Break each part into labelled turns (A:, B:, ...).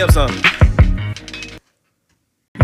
A: Say up something.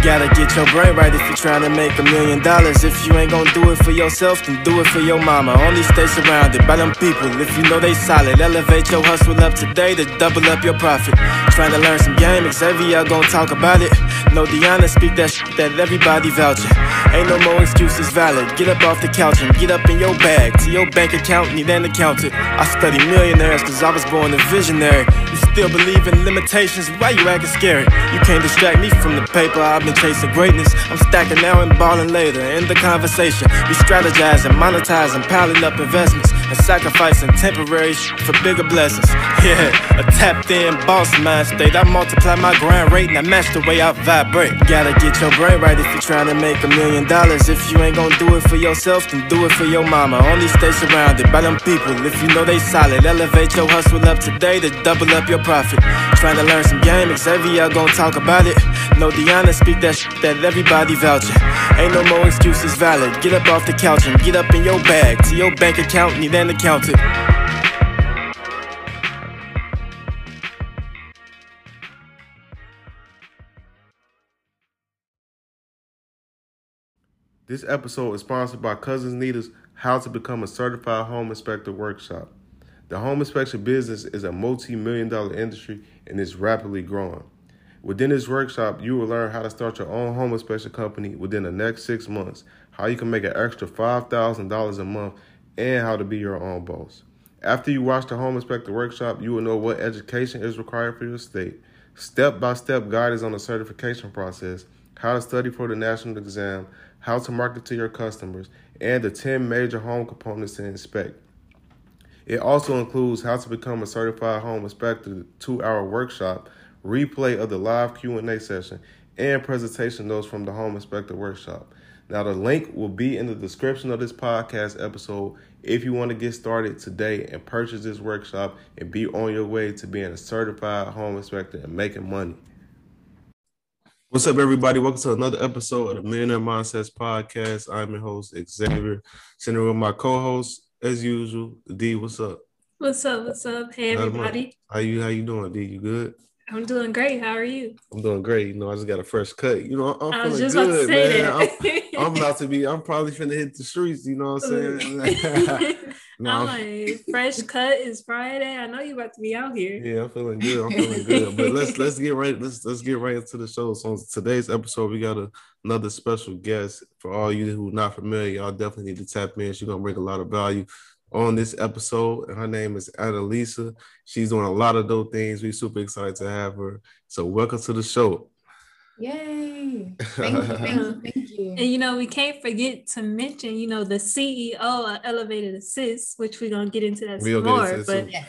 A: Gotta get your brain right if you're trying to make a million dollars. If you ain't gonna do it for yourself, then do it for your mama. Only stay surrounded by them people if you know they solid. Elevate your hustle up today to double up your profit. Trying to learn some game, Xavier gonna talk about it. No Deanna, speak that shit that everybody vouching. Ain't no more excuses valid. Get up off the couch and get up in your bag. To your bank account, need an accountant. I study millionaires cause I was born a visionary. You still believe in limitations, why you acting scary? You can't distract me from the paper, I've been chasing greatness. I'm stacking now and balling later. In the conversation, we strategizing, monetizing, piling up investments, and sacrificing temporary for bigger blessings. Yeah, a tapped in boss mind state. I multiply my grind rate and I match the way I vibrate. Gotta get your brain right if you're trying to make a million dollars. If you ain't gonna do it for yourself, then do it for your mama. Only stay surrounded by them people if you know they solid. Elevate your hustle up today to double up your profit. Trying to learn some game, Xavier gonna talk about it. No Deanna, speak that shit that everybody vouching. Ain't no more excuses valid. Get up off the couch and get up in your bag. To your bank account, need an accountant.
B: This episode is sponsored by Cousins Nita's How to Become a Certified Home Inspector workshop. The home inspection business is a multi million dollar industry and is rapidly growing. Within this workshop, you will learn how to start your own home inspection company within the next six months, how you can make an extra $5,000 a month, and how to be your own boss. After you watch the home inspector workshop, you will know what education is required for your state, step by step guidance on the certification process, how to study for the national exam, how to market to your customers, and the 10 major home components to inspect. It also includes how to become a certified home inspector, two-hour workshop, replay of the live Q&A session, and presentation notes from the home inspector workshop. Now the link will be in the description of this podcast episode if you want to get started today and purchase this workshop and be on your way to being a certified home inspector and making money. What's up, everybody? Welcome to another episode of the Millionaire Mindsets Podcast. I'm your host, Xavier, sitting with my co-host, as usual, D. What's up?
C: What's up? What's up? Hey, everybody.
B: How you? How you doing, D? You good?
C: I'm doing great. How are you?
B: I'm doing great. You know, I just got a fresh cut. You know, I'm
C: I
B: feeling
C: was just about to
B: good,
C: say
B: man. I'm. I'm about to be. I'm probably finna hit the streets. You know what I'm saying? no,
C: I'm like, fresh cut is Friday. I know you about to be out here.
B: yeah, I'm feeling good. I'm feeling good. But let's let's get right. Let's let's get right into the show. So on today's episode, we got a, another special guest. For all you who not familiar, y'all definitely need to tap in. She's gonna bring a lot of value on this episode. And her name is Annalisa. She's doing a lot of those things. We're super excited to have her. So welcome to the show.
D: Yay. Thank you. Thank you. Thank you.
C: And you know, we can't forget to mention, you know, the CEO of Elevated Assist, which we're gonna get into that
B: We'll
C: some more.
B: into
C: but.
D: Yes.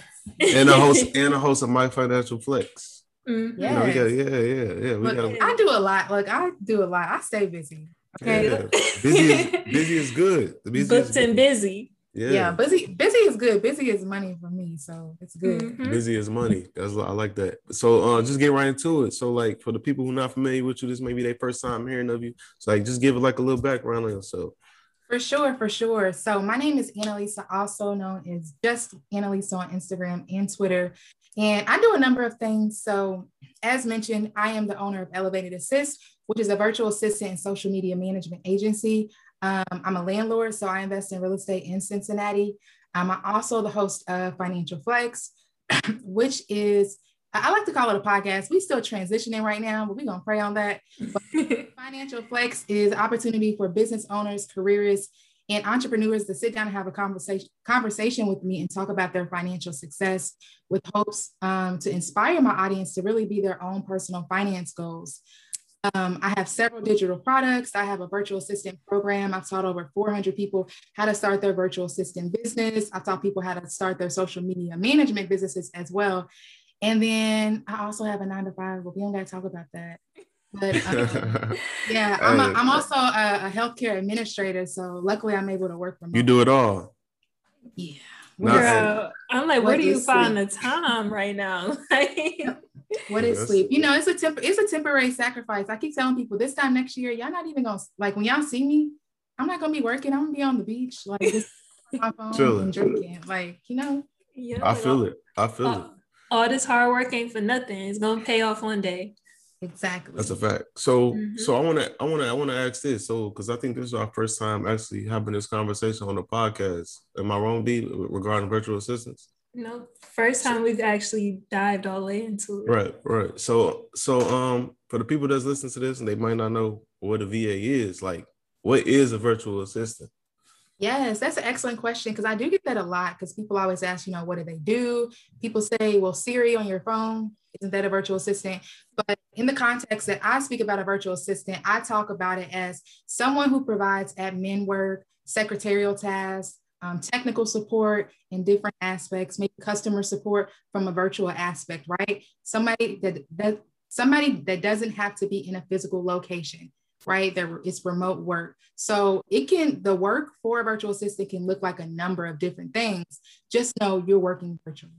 B: and a host and a host of My Financial Flex.
C: Mhm.
D: Yeah.
B: You know, we got yeah, yeah, yeah. We
D: Look,
B: got
D: I do a lot. Like I do a lot. I stay busy. Okay.
B: yeah. busy is busy is good. The busy is
C: booked
B: good.
C: and busy.
B: Yeah.
D: Yeah. busy. Busy is good. Busy is money for me, so it's good.
C: Mhm.
B: Busy is money. That's I like that. So uh just get right into it. So like for the people who not familiar with you, this may be their first time hearing of you. So like just give it like a little background on yourself.
D: For sure, for sure. So my name is Annalisa, also known as just Annalisa on Instagram and Twitter. And I do a number of things. So as mentioned, I am the owner of Elevated Assist, which is a virtual assistant and social media management agency. Um, I'm a landlord, so I invest in real estate in Cincinnati. Um, I'm also the host of Financial Flex, which is I like to call it a podcast. We still transitioning right now, but we're gonna pray on that. Financial Flex is opportunity for business owners, careerists, and entrepreneurs to sit down and have a conversation conversation with me and talk about their financial success with hopes um, to inspire my audience to really be their own personal finance goals. Um, I have several digital products. I have a virtual assistant program. I've taught over 400 people how to start their virtual assistant business. I've taught people how to start their social media management businesses as well. And then I also have a nine to five, but we don't got to talk about that. But um, yeah, I'm, a, I'm also a, a healthcare administrator. So luckily I'm able to work from
B: you do it all.
D: Yeah.
B: Not-
C: Girl, I'm like, where do you
D: is
C: find the time right now? Like,
D: What is
B: Yes.
D: sleep? You know, it's a temp- it's a temporary sacrifice. I keep telling people this time next year, y'all not even gonna like when y'all see me, I'm not gonna be working. I'm gonna be on the beach, like just on my phone
B: Chilling.
D: and drinking. Like, you know,
C: yeah,
B: I feel
C: oh,
B: it. I feel it.
C: uh, all this hard work ain't for nothing. It's gonna pay off one day.
D: Exactly.
B: That's a fact. So,
C: Mhm.
B: so I want to, I want to, I want to ask this. So, because I think this is our first time actually having this conversation on the podcast. Am I wrong, D, regarding virtual assistants?
C: You know, first time we've actually dived all the way into it.
B: Right, right. So, so, um, for the people that's listening to this and they might not know what a VA is, like, what is a virtual assistant?
D: Yes, that's an excellent question because I do get that a lot because people always ask, you know, what do they do? People say, well, Siri on your phone, isn't that a virtual assistant? But in the context that I speak about a virtual assistant, I talk about it as someone who provides admin work, secretarial tasks, um, technical support in different aspects, maybe customer support from a virtual aspect, right? Somebody that, that somebody that doesn't have to be in a physical location right? There it's remote work. So it can the work for a virtual assistant can look like a number of different things. Just know you're working virtually.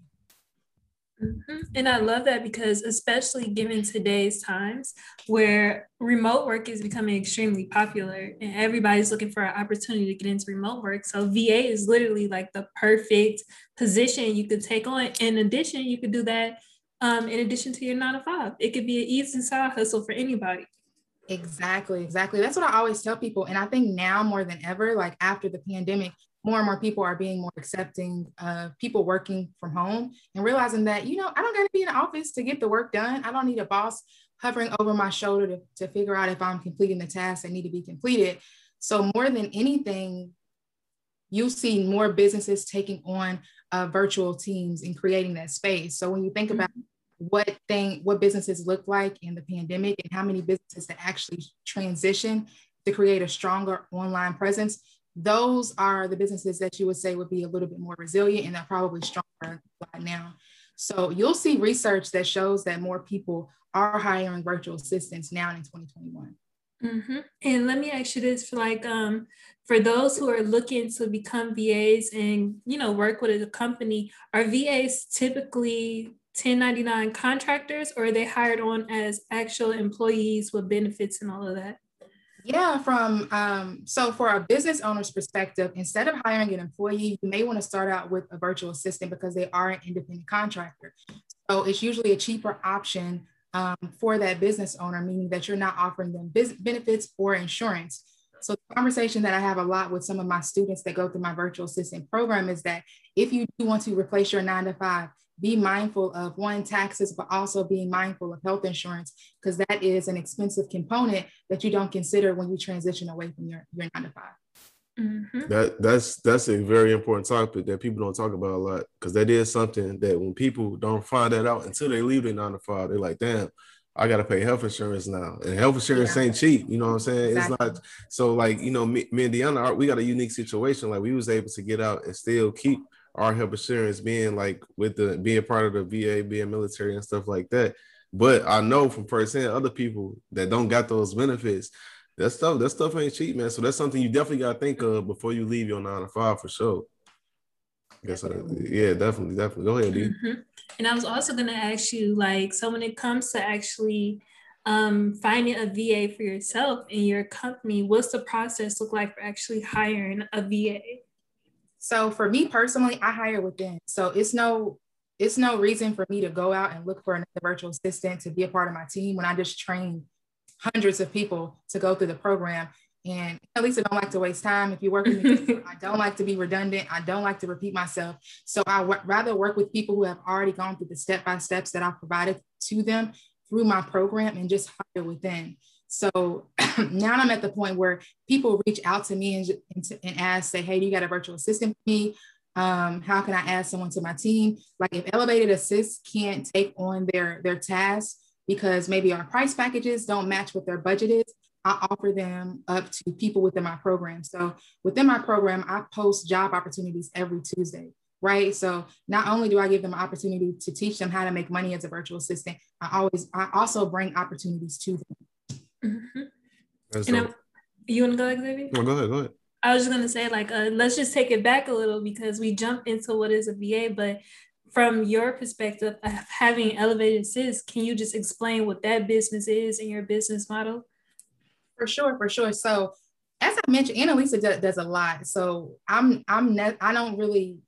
C: Mhm. And I love that because, especially given today's times where remote work is becoming extremely popular and everybody's looking for an opportunity to get into remote work. So, VA is literally like the perfect position you could take on. In addition, you could do that um, in addition to your nine to five. It could be an easy side hustle for anybody.
D: Exactly, exactly. That's what I always tell people. And I think now more than ever, like after the pandemic, more and more people are being more accepting of people working from home and realizing that, you know, I don't got to be in the office to get the work done. I don't need a boss hovering over my shoulder to, to figure out if I'm completing the tasks that need to be completed. So, more than anything, you'll see more businesses taking on uh, virtual teams and creating that space. So, when you think about what thing what businesses look like in the pandemic and how many businesses that actually transition to create a stronger online presence those are the businesses that you would say would be a little bit more resilient and they're probably stronger right now so you'll see research that shows that more people are hiring virtual assistants now in 2021
C: Mm-hmm. And let me ask you this: for like, um, for those who are looking to become VAs and you know work with a company, are VAs typically 1099 contractors or are they hired on as actual employees with benefits and all of that?
D: Yeah, from um, so for a business owner's perspective, instead of hiring an employee, you may want to start out with a virtual assistant because they are an independent contractor. So it's usually a cheaper option um, for that business owner, meaning that you're not offering them benefits or insurance. So the conversation that I have a lot with some of my students that go through my virtual assistant program is that if you do want to replace your nine to five, be mindful of one taxes, but also being mindful of health insurance because that is an expensive component that you don't consider when you transition away from your, your nine to 5
C: mm-hmm.
B: That that's that's a very important topic that people don't talk about a lot because that is something that when people don't find that out until they leave their nine to five, they're like, damn, I gotta pay health insurance now, and health insurance yeah. ain't cheap. You know what I'm saying? Exactly. It's not so like you know me, me and Deanna, we got a unique situation. Like we was able to get out and still keep our health insurance being like with the being part of the VA, being military and stuff like that. But I know from firsthand other people that don't got those benefits. That stuff, that stuff ain't cheap, man. So that's something you definitely gotta think of before you leave your nine to five for sure. Yes, I, yeah, definitely, definitely. Go ahead, D.
C: Mm-hmm. And I was also gonna ask you, like, so when it comes to actually um, finding a VA for yourself in your company, what's the process look like for actually hiring a VA?
D: So for me personally, I hire within. So it's no it's no reason for me to go out and look for another virtual assistant to be a part of my team when I just train hundreds of people to go through the program. And at least I don't like to waste time. If you work with me, I don't like to be redundant. I don't like to repeat myself. So I rather work with people who have already gone through the step by steps that I provided to them through my program and just hire within. So now I'm at the point where people reach out to me and, and, ask, say, hey, do you got a virtual assistant for me? Um, how can I add someone to my team? Like if Elevated Assist can't take on their, their tasks because maybe our price packages don't match what their budget is, I offer them up to people within my program. So within my program, I post job opportunities every Tuesday right? So not only do I give them an opportunity to teach them how to make money as a virtual assistant, I always I also bring opportunities to them.
C: Mm-hmm. You know, you want to go, Xavier?
B: No, go ahead. Go ahead.
C: I was just gonna say, like, uh, let's just take it back a little because we jump into what is a VA, but from your perspective of having Elevated Assist, can you just explain what that business is and your business model?
D: For sure, for sure. So, as I mentioned, Annalisa does, does a lot. So I'm I'm ne- I don't really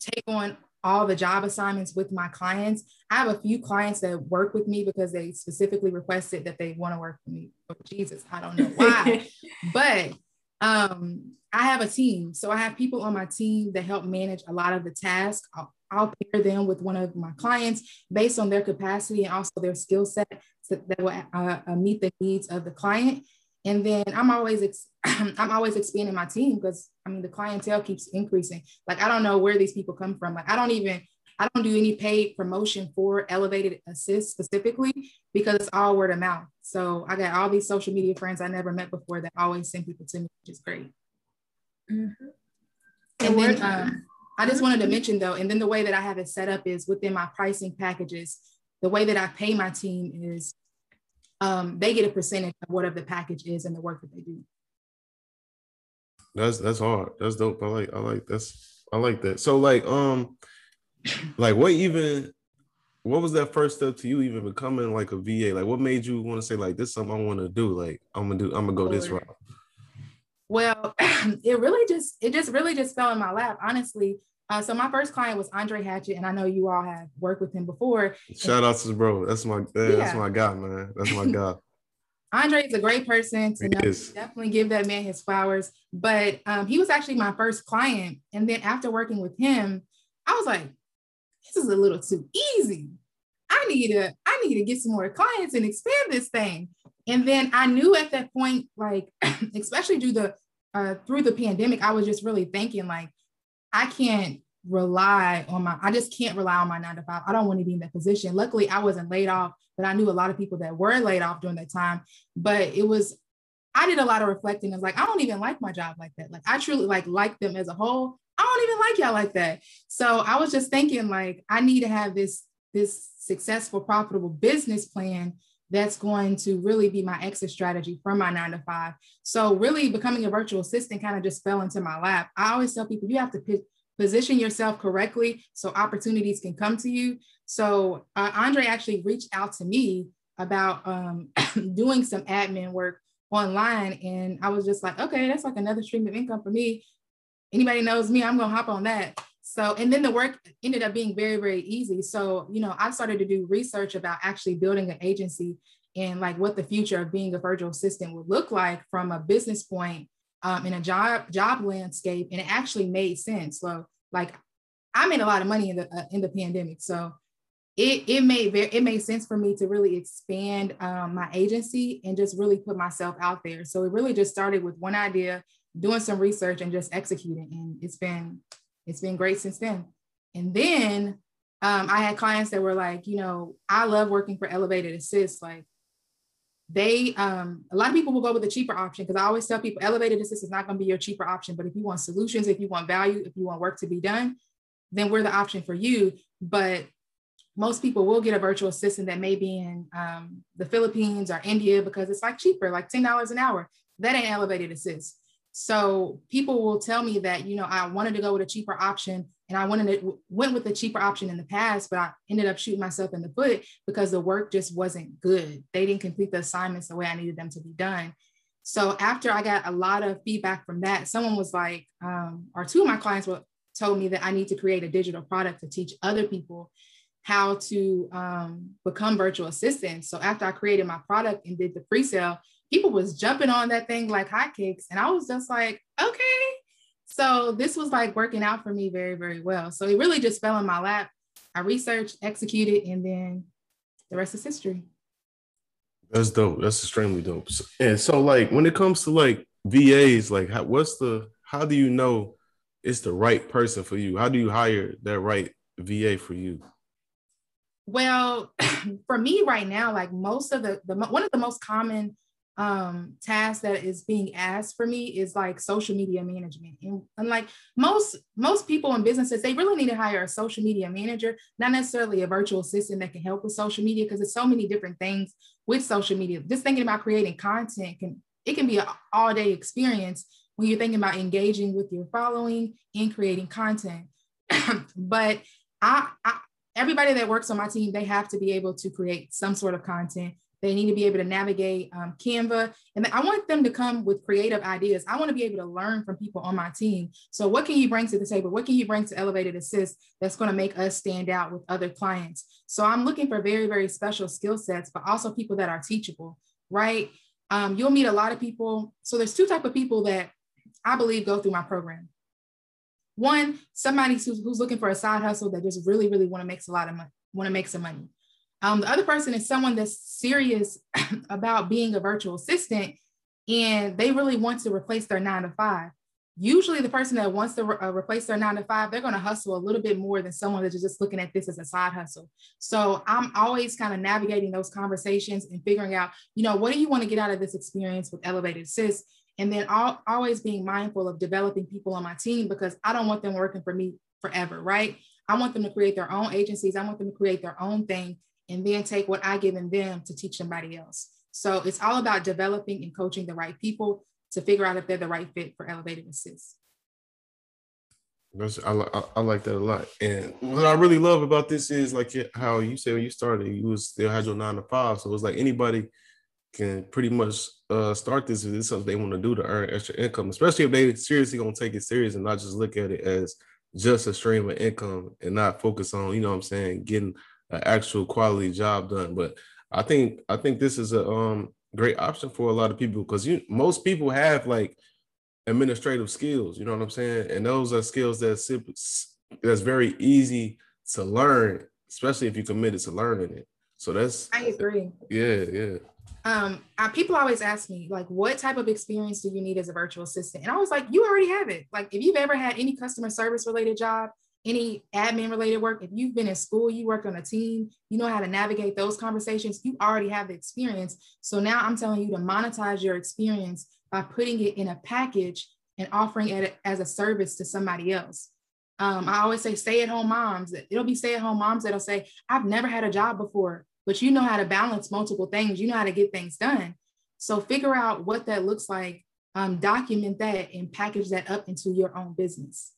D: take on all the job assignments with my clients. I have a few clients that work with me because they specifically requested that they want to work with me. Oh, Jesus, I don't know why, but um, I have a team. So I have people on my team that help manage a lot of the tasks. I'll, I'll pair them with one of my clients based on their capacity and also their skill set so that will uh, uh, meet the needs of the client. And then I'm always ex- I'm always expanding my team because I mean the clientele keeps increasing. Like I don't know where these people come from. Like I don't even I don't do any paid promotion for Elevated Assist specifically because it's all word of mouth. So I got all these social media friends I never met before that always send people to me, which is great. Mm-hmm. And then um, I just wanted to mention though, and then the way that I have it set up is within my pricing packages. The way that I pay my team is um, they get a percentage of whatever the package is and the work that they do.
B: That's that's hard. That's dope. I like I like that's I like that. So like um like what even what was that first step to you even becoming like a VA? Like what made you want to say like this is something I want to do? Like I'm gonna do I'm gonna go this route.
D: Well, it really just it just really just fell in my lap, honestly. Uh, so my first client was Andre Hatchett, and I know you all have worked with him before.
B: Shout out to the bro. That's my yeah, yeah. that's my guy, man. That's my guy.
D: Andre is a great person to. Definitely give that man his flowers. But um, he was actually my first client, and then after working with him, I was like, "This is a little too easy. I need to I need to get some more clients and expand this thing." And then I knew at that point, like, especially through the uh, through the pandemic, I was just really thinking, like, I can't rely on my, I just can't rely on my nine to five. I don't want to be in that position. Luckily, I wasn't laid off, but I knew a lot of people that were laid off during that time. But it was, I did a lot of reflecting. I was like, I don't even like my job like that. Like, I truly like like them as a whole. I don't even like y'all like that. So I was just thinking, like, I need to have this this successful, profitable business plan that's going to really be my exit strategy from my nine to five. So, really, becoming a virtual assistant kind of just fell into my lap. I always tell people you have to p- position yourself correctly so opportunities can come to you. So, uh, Andre actually reached out to me about um, doing some admin work online. And I was just like, okay, that's like another stream of income for me. Anybody knows me, I'm to hop on that. So, and then the work ended up being very, very easy. So, you know, I started to do research about actually building an agency and like what the future of being a virtual assistant would look like from a business point um, in a job job landscape, and it actually made sense. So, like, I made a lot of money in the uh, in the pandemic, so it it made very it made sense for me to really expand um, my agency and just really put myself out there. So it really just started with one idea, doing some research, and just executing, and it's been it's been great since then. And then um, I had clients that were like, you know, I love working for Elevated Assist. Like they, um, a lot of people will go with the cheaper option because I always tell people Elevated Assist is not going to be your cheaper option. But if you want solutions, if you want value, if you want work to be done, then we're the option for you. But most people will get a virtual assistant that may be in um, the Philippines or India because it's like cheaper, like $10 an hour. That ain't Elevated Assist. So people will tell me that, you know, I wanted to go with a cheaper option and I wanted to went with the cheaper option in the past, but I ended up shooting myself in the foot because the work just wasn't good. They didn't complete the assignments the way I needed them to be done. So after I got a lot of feedback from that, someone was like, um, or two of my clients were, told me that I need to create a digital product to teach other people how to um, become virtual assistants. So after I created my product and did the pre-sale, people was jumping on that thing like hotcakes. And I was just like, okay. So this was like working out for me very, very well. So it really just fell in my lap. I researched, executed, and then the rest is history.
B: That's dope. That's extremely dope. And so, like, when it comes to like VAs, like, how, what's the, how do you know it's the right person for you? How do you hire that right VA for you?
D: Well, for me right now, like most of the, the one of the most common um task that is being asked for me is like social media management. And, and like most most people in businesses they really need to hire a social media manager not necessarily a virtual assistant that can help with social media because there's so many different things with social media. Just thinking about creating content can it can be an all day experience when you're thinking about engaging with your following and creating content. But I, I everybody that works on my team they have to be able to create some sort of content They need to be able to navigate um, Canva. And I want them to come with creative ideas. I want to be able to learn from people on my team. So, what can you bring to the table? What can you bring to Elevated Assist that's going to make us stand out with other clients? So, I'm looking for very, very special skill sets, but also people that are teachable, right? Um, you'll meet a lot of people. So, there's two type of people that I believe go through my program. One, somebody who's, who's looking for a side hustle that just really, really want to make a lot of money, want to make some money. Um, the other person is someone that's serious about being a virtual assistant and they really want to replace their nine to five. Usually, the person that wants to re- uh, replace their nine to five, they're going to hustle a little bit more than someone that's just looking at this as a side hustle. So, I'm always kind of navigating those conversations and figuring out, you know, what do you want to get out of this experience with Elevated Assist? And then all, always being mindful of developing people on my team because I don't want them working for me forever, right? I want them to create their own agencies. I want them to create their own thing and then take what I give in them to teach somebody else. So it's all about developing and coaching the right people to figure out if they're the right fit for Elevated Assist.
B: That's, I, I, I, like that a lot. And what I really love about this is like how you said when you started, you was still had your nine to five. So it's like anybody can pretty much uh, start this if it's something they want to do to earn extra income, especially if they seriously gonna take it serious and not just look at it as just a stream of income and not focus on, you know what I'm saying, getting an actual quality job done. But I think I think this is a um, great option for a lot of people because you most people have like administrative skills, you know what I'm saying? And those are skills that's that's very easy to learn, especially if you're committed to learning it. So that's
D: I agree.
B: Yeah, yeah.
D: Um, I, people always ask me, like, what type of experience do you need as a virtual assistant? And I was like, you already have it. Like, if you've ever had any customer service related job, any admin related work, if you've been in school, you worked on a team, you know how to navigate those conversations, you already have the experience. So now I'm telling you to monetize your experience by putting it in a package and offering it as a service to somebody else. Um, I always say stay at home moms. It'll be stay at home moms that'll say, I've never had a job before, but you know how to balance multiple things. You know how to get things done. So figure out what that looks like, um, document that, and package that up into your own business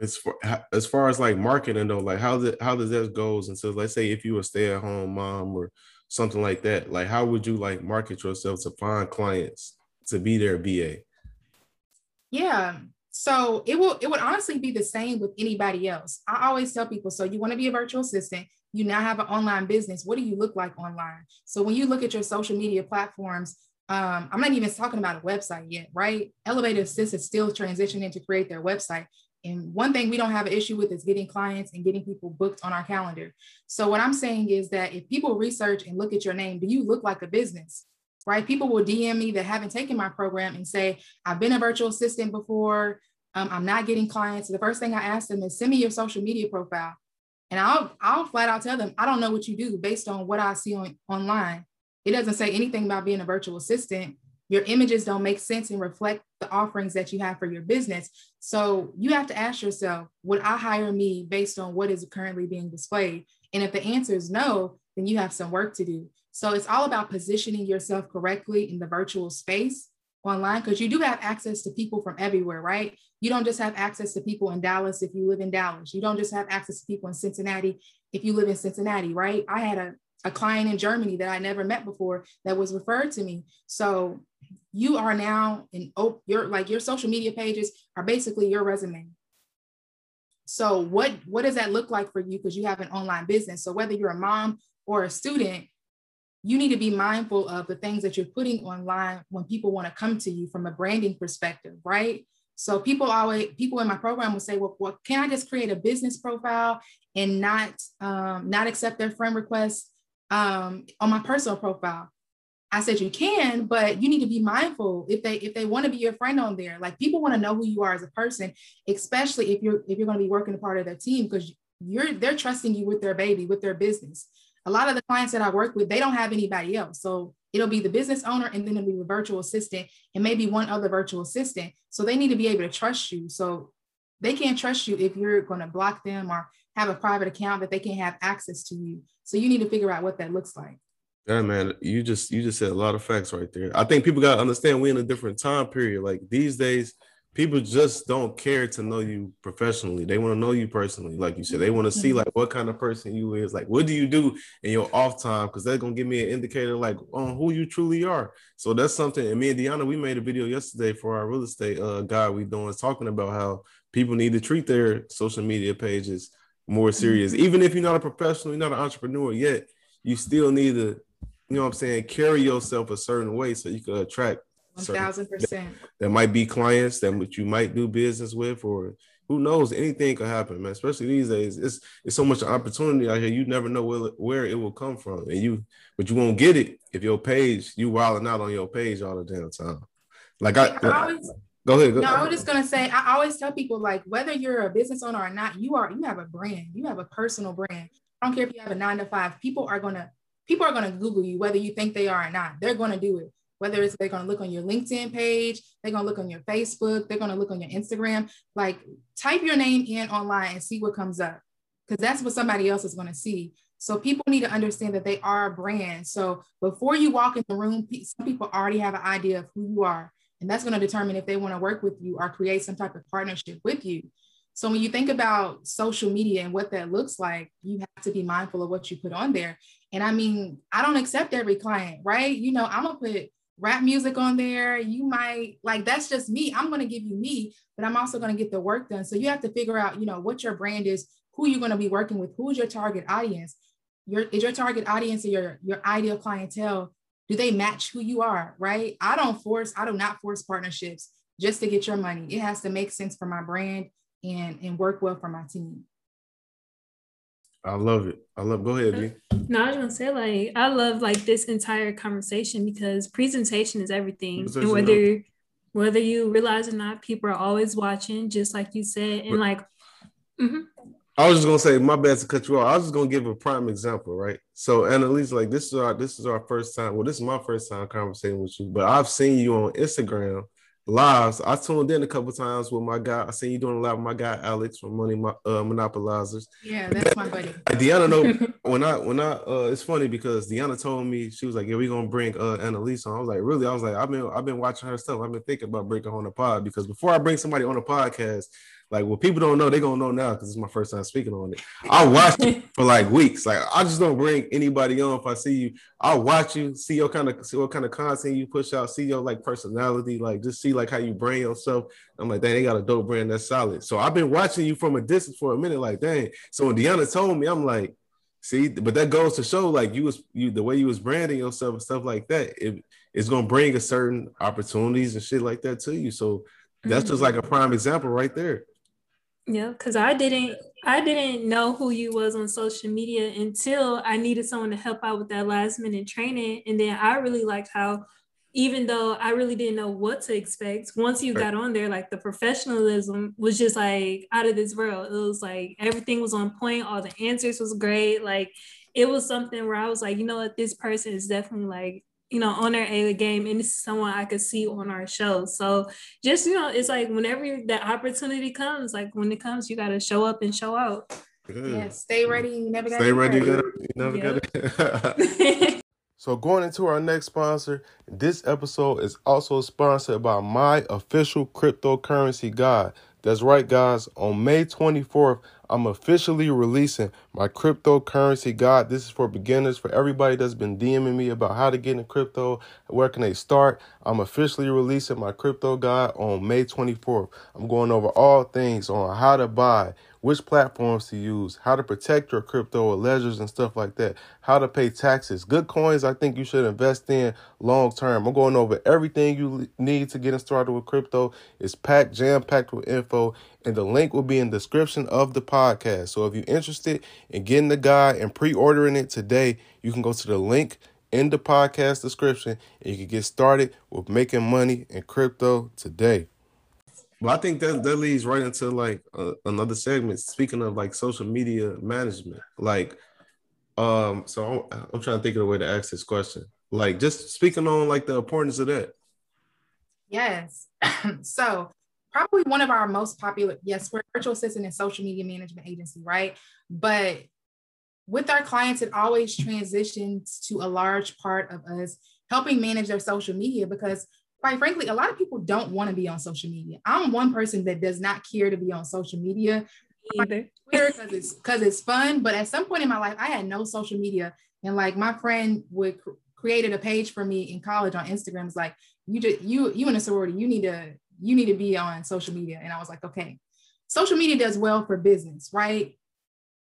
B: as far as far as like marketing though, like how does how does that goes? And so let's say if you a stay at home mom or something like that, like how would you like market yourself to find clients to be their VA?
D: Yeah. So it will it would honestly be the same with anybody else. I always tell people, so you want to be a virtual assistant, you now have an online business. What do you look like online? So when you look at your social media platforms, um, I'm not even talking about a website yet, right? Elevated Assist is still transitioning to create their website. And one thing we don't have an issue with is getting clients and getting people booked on our calendar. So what I'm saying is that if people research and look at your name, do you look like a business? Right? People will DM me that haven't taken my program and say, I've been a virtual assistant before. Um, I'm not getting clients. The first thing I ask them is send me your social media profile. And I'll I'll flat out tell them, I don't know what you do based on what I see on online. It doesn't say anything about being a virtual assistant your images don't make sense and reflect the offerings that you have for your business. So you have to ask yourself, would I hire me based on what is currently being displayed? And if the answer is no, then you have some work to do. So it's all about positioning yourself correctly in the virtual space online because you do have access to people from everywhere, right? You don't just have access to people in Dallas if you live in Dallas. You don't just have access to people in Cincinnati if you live in Cincinnati, right? I had a, a client in Germany that I never met before that was referred to me. So you are now in oh, your like your social media pages are basically your resume. So what what does that look like for you because you have an online business? So whether you're a mom or a student, you need to be mindful of the things that you're putting online when people want to come to you from a branding perspective, right? So people always people in my program will say, well, can I just create a business profile and not um, not accept their friend requests um, on my personal profile? I said you can, but you need to be mindful if they if they want to be your friend on there. Like people want to know who you are as a person, especially if you're if you're going to be working a part of their team because you're they're trusting you with their baby, with their business. A lot of the clients that I work with, they don't have anybody else. So it'll be the business owner and then it'll be the virtual assistant and maybe one other virtual assistant. So they need to be able to trust you. So they can't trust you if you're going to block them or have a private account that they can't have access to you. So you need to figure out what that looks like.
B: Yeah, man, you just you just said a lot of facts right there. I think people gotta understand we're in a different time period. Like these days, people just don't care to know you professionally. They want to know you personally, like you said. They want to see mm-hmm. like what kind of person you is. Like, what do you do in your off time? Because they're gonna give me an indicator like on who you truly are. So that's something. And me and Deanna, we made a video yesterday for our real estate uh guy we doing talking about how people need to treat their social media pages more serious. Even if you're not a professional, you're not an entrepreneur yet, you still need to, you know what I'm saying, carry yourself a certain way so you can attract
D: one thousand percent.
B: There might be clients that you might do business with, or who knows? Anything could happen, man. Especially these days, it's it's so much opportunity out here. You never know where, where it will come from, and you but you won't get it if your page you wilding out on your page all the damn time. Like I, I always, go ahead. Go,
D: no, I was just gonna say I always tell people like whether you're a business owner or not, you are you have a brand, you have a personal brand. I don't care if you have a nine to five. People are gonna people are gonna Google you whether you think they are or not. They're gonna do it whether it's they're going to look on your LinkedIn page, they're going to look on your Facebook, they're going to look on your Instagram. Like type your name in online and see what comes up because that's what somebody else is going to see. So people need to understand that they are a brand. So before you walk in the room, some people already have an idea of who you are. And that's going to determine if they want to work with you or create some type of partnership with you. So when you think about social media and what that looks like, you have to be mindful of what you put on there. And I mean, I don't accept every client, right? You know, I'm gonna put rap music on there. You might like that's just me. I'm to give you me, but I'm also to get the work done. So you have to figure out, you know, what your brand is, who you're to be working with, who's your target audience. Your is your target audience or your your ideal clientele do they match who you are, right? I don't force I do not force partnerships just to get your money. It has to make sense for my brand and and work well for my team.
B: I love it. I love. Go ahead,
C: B. No, I was gonna say like I love like this entire conversation because presentation is everything, presentation and whether whether you realize or not, people are always watching, just like you said, and but, like. Mm-hmm.
B: I was just gonna say, my bad to cut you off. I was just gonna give a prime example, right? So, Annalise, like this is our this is our first time. Well, this is my first time conversating with you, but I've seen you on Instagram lives. I tuned in a couple times with my guy. I seen you doing a lot with my guy Alex from Money uh, Monopolizers.
D: Yeah, that's my buddy.
B: Deanna know when I when I uh, it's funny because Deanna told me she was like, "Yeah, we gonna bring uh Annalise on." I was like, "Really?" I was like, "I've been I've been watching her stuff. I've been thinking about bringing her on the pod because before I bring somebody on a podcast, like what people don't know, they gonna know now because it's my first time speaking on it. I watched it for like weeks. Like I just don't bring anybody on if I see you. I'll watch you, see your kind of see what kind of content you push out, see your like personality, like just see like how you brand yourself. I'm like, dang, they got a dope brand that's solid. So I've been watching you from a distance for a minute, like dang. So when Deanna told me, I'm like, see, but that goes to show like you was you the way you was branding yourself and stuff like that. It, it's gonna bring a certain opportunities and shit like that to you. So that's just mm-hmm. like a prime example right there.
C: Yeah, because I didn't I didn't know who you was on social media until I needed someone to help out with that last minute training. And then I really liked how even though I really didn't know what to expect, once you got on there, like the professionalism was just like out of this world. It was like everything was on point, all the answers was great. Like it was something where I was like, you know what, this person is definitely like you know, on their A game, and this is someone I could see on our show. So just you know, it's like whenever that opportunity comes, like when it comes, you got to show up and show out.
D: Good. Yeah, stay ready. You never got
B: stay ready. You never yep. got it. so going into our next sponsor, this episode is also sponsored by my official cryptocurrency guide. That's right, guys. On May 24th, I'm officially releasing my cryptocurrency guide. This is for beginners, for everybody that's been DMing me about how to get into crypto, where can they start. I'm officially releasing my crypto guide on May 24th. I'm going over all things on how to buy, which platforms to use, how to protect your crypto or ledgers and stuff like that, how to pay taxes. Good coins, I think you should invest in long term. I'm going over everything you need to get started with crypto. It's packed, jam packed with info, and the link will be in the description of the podcast. So if you're interested in getting the guide and pre ordering it today, you can go to the link in the podcast description and you can get started with making money in crypto today. Well, I think that that leads right into like uh, another segment. Speaking of like social media management, like, um, so I'm, I'm trying to think of a way to ask this question. Like, just speaking on like the importance of that.
D: Yes. so probably one of our most popular. Yes, we're virtual assistant and social media management agency, right? But with our clients, it always transitions to a large part of us helping manage their social media because quite frankly, a lot of people don't want to be on social media. I'm one person that does not care to be on social media.
C: Either
D: because it's because it's fun. But at some point in my life, I had no social media, and like my friend would cr- created a page for me in college on Instagram. It's like you just you you in a sorority, you need to you need to be on social media. And I was like, okay, social media does well for business, right?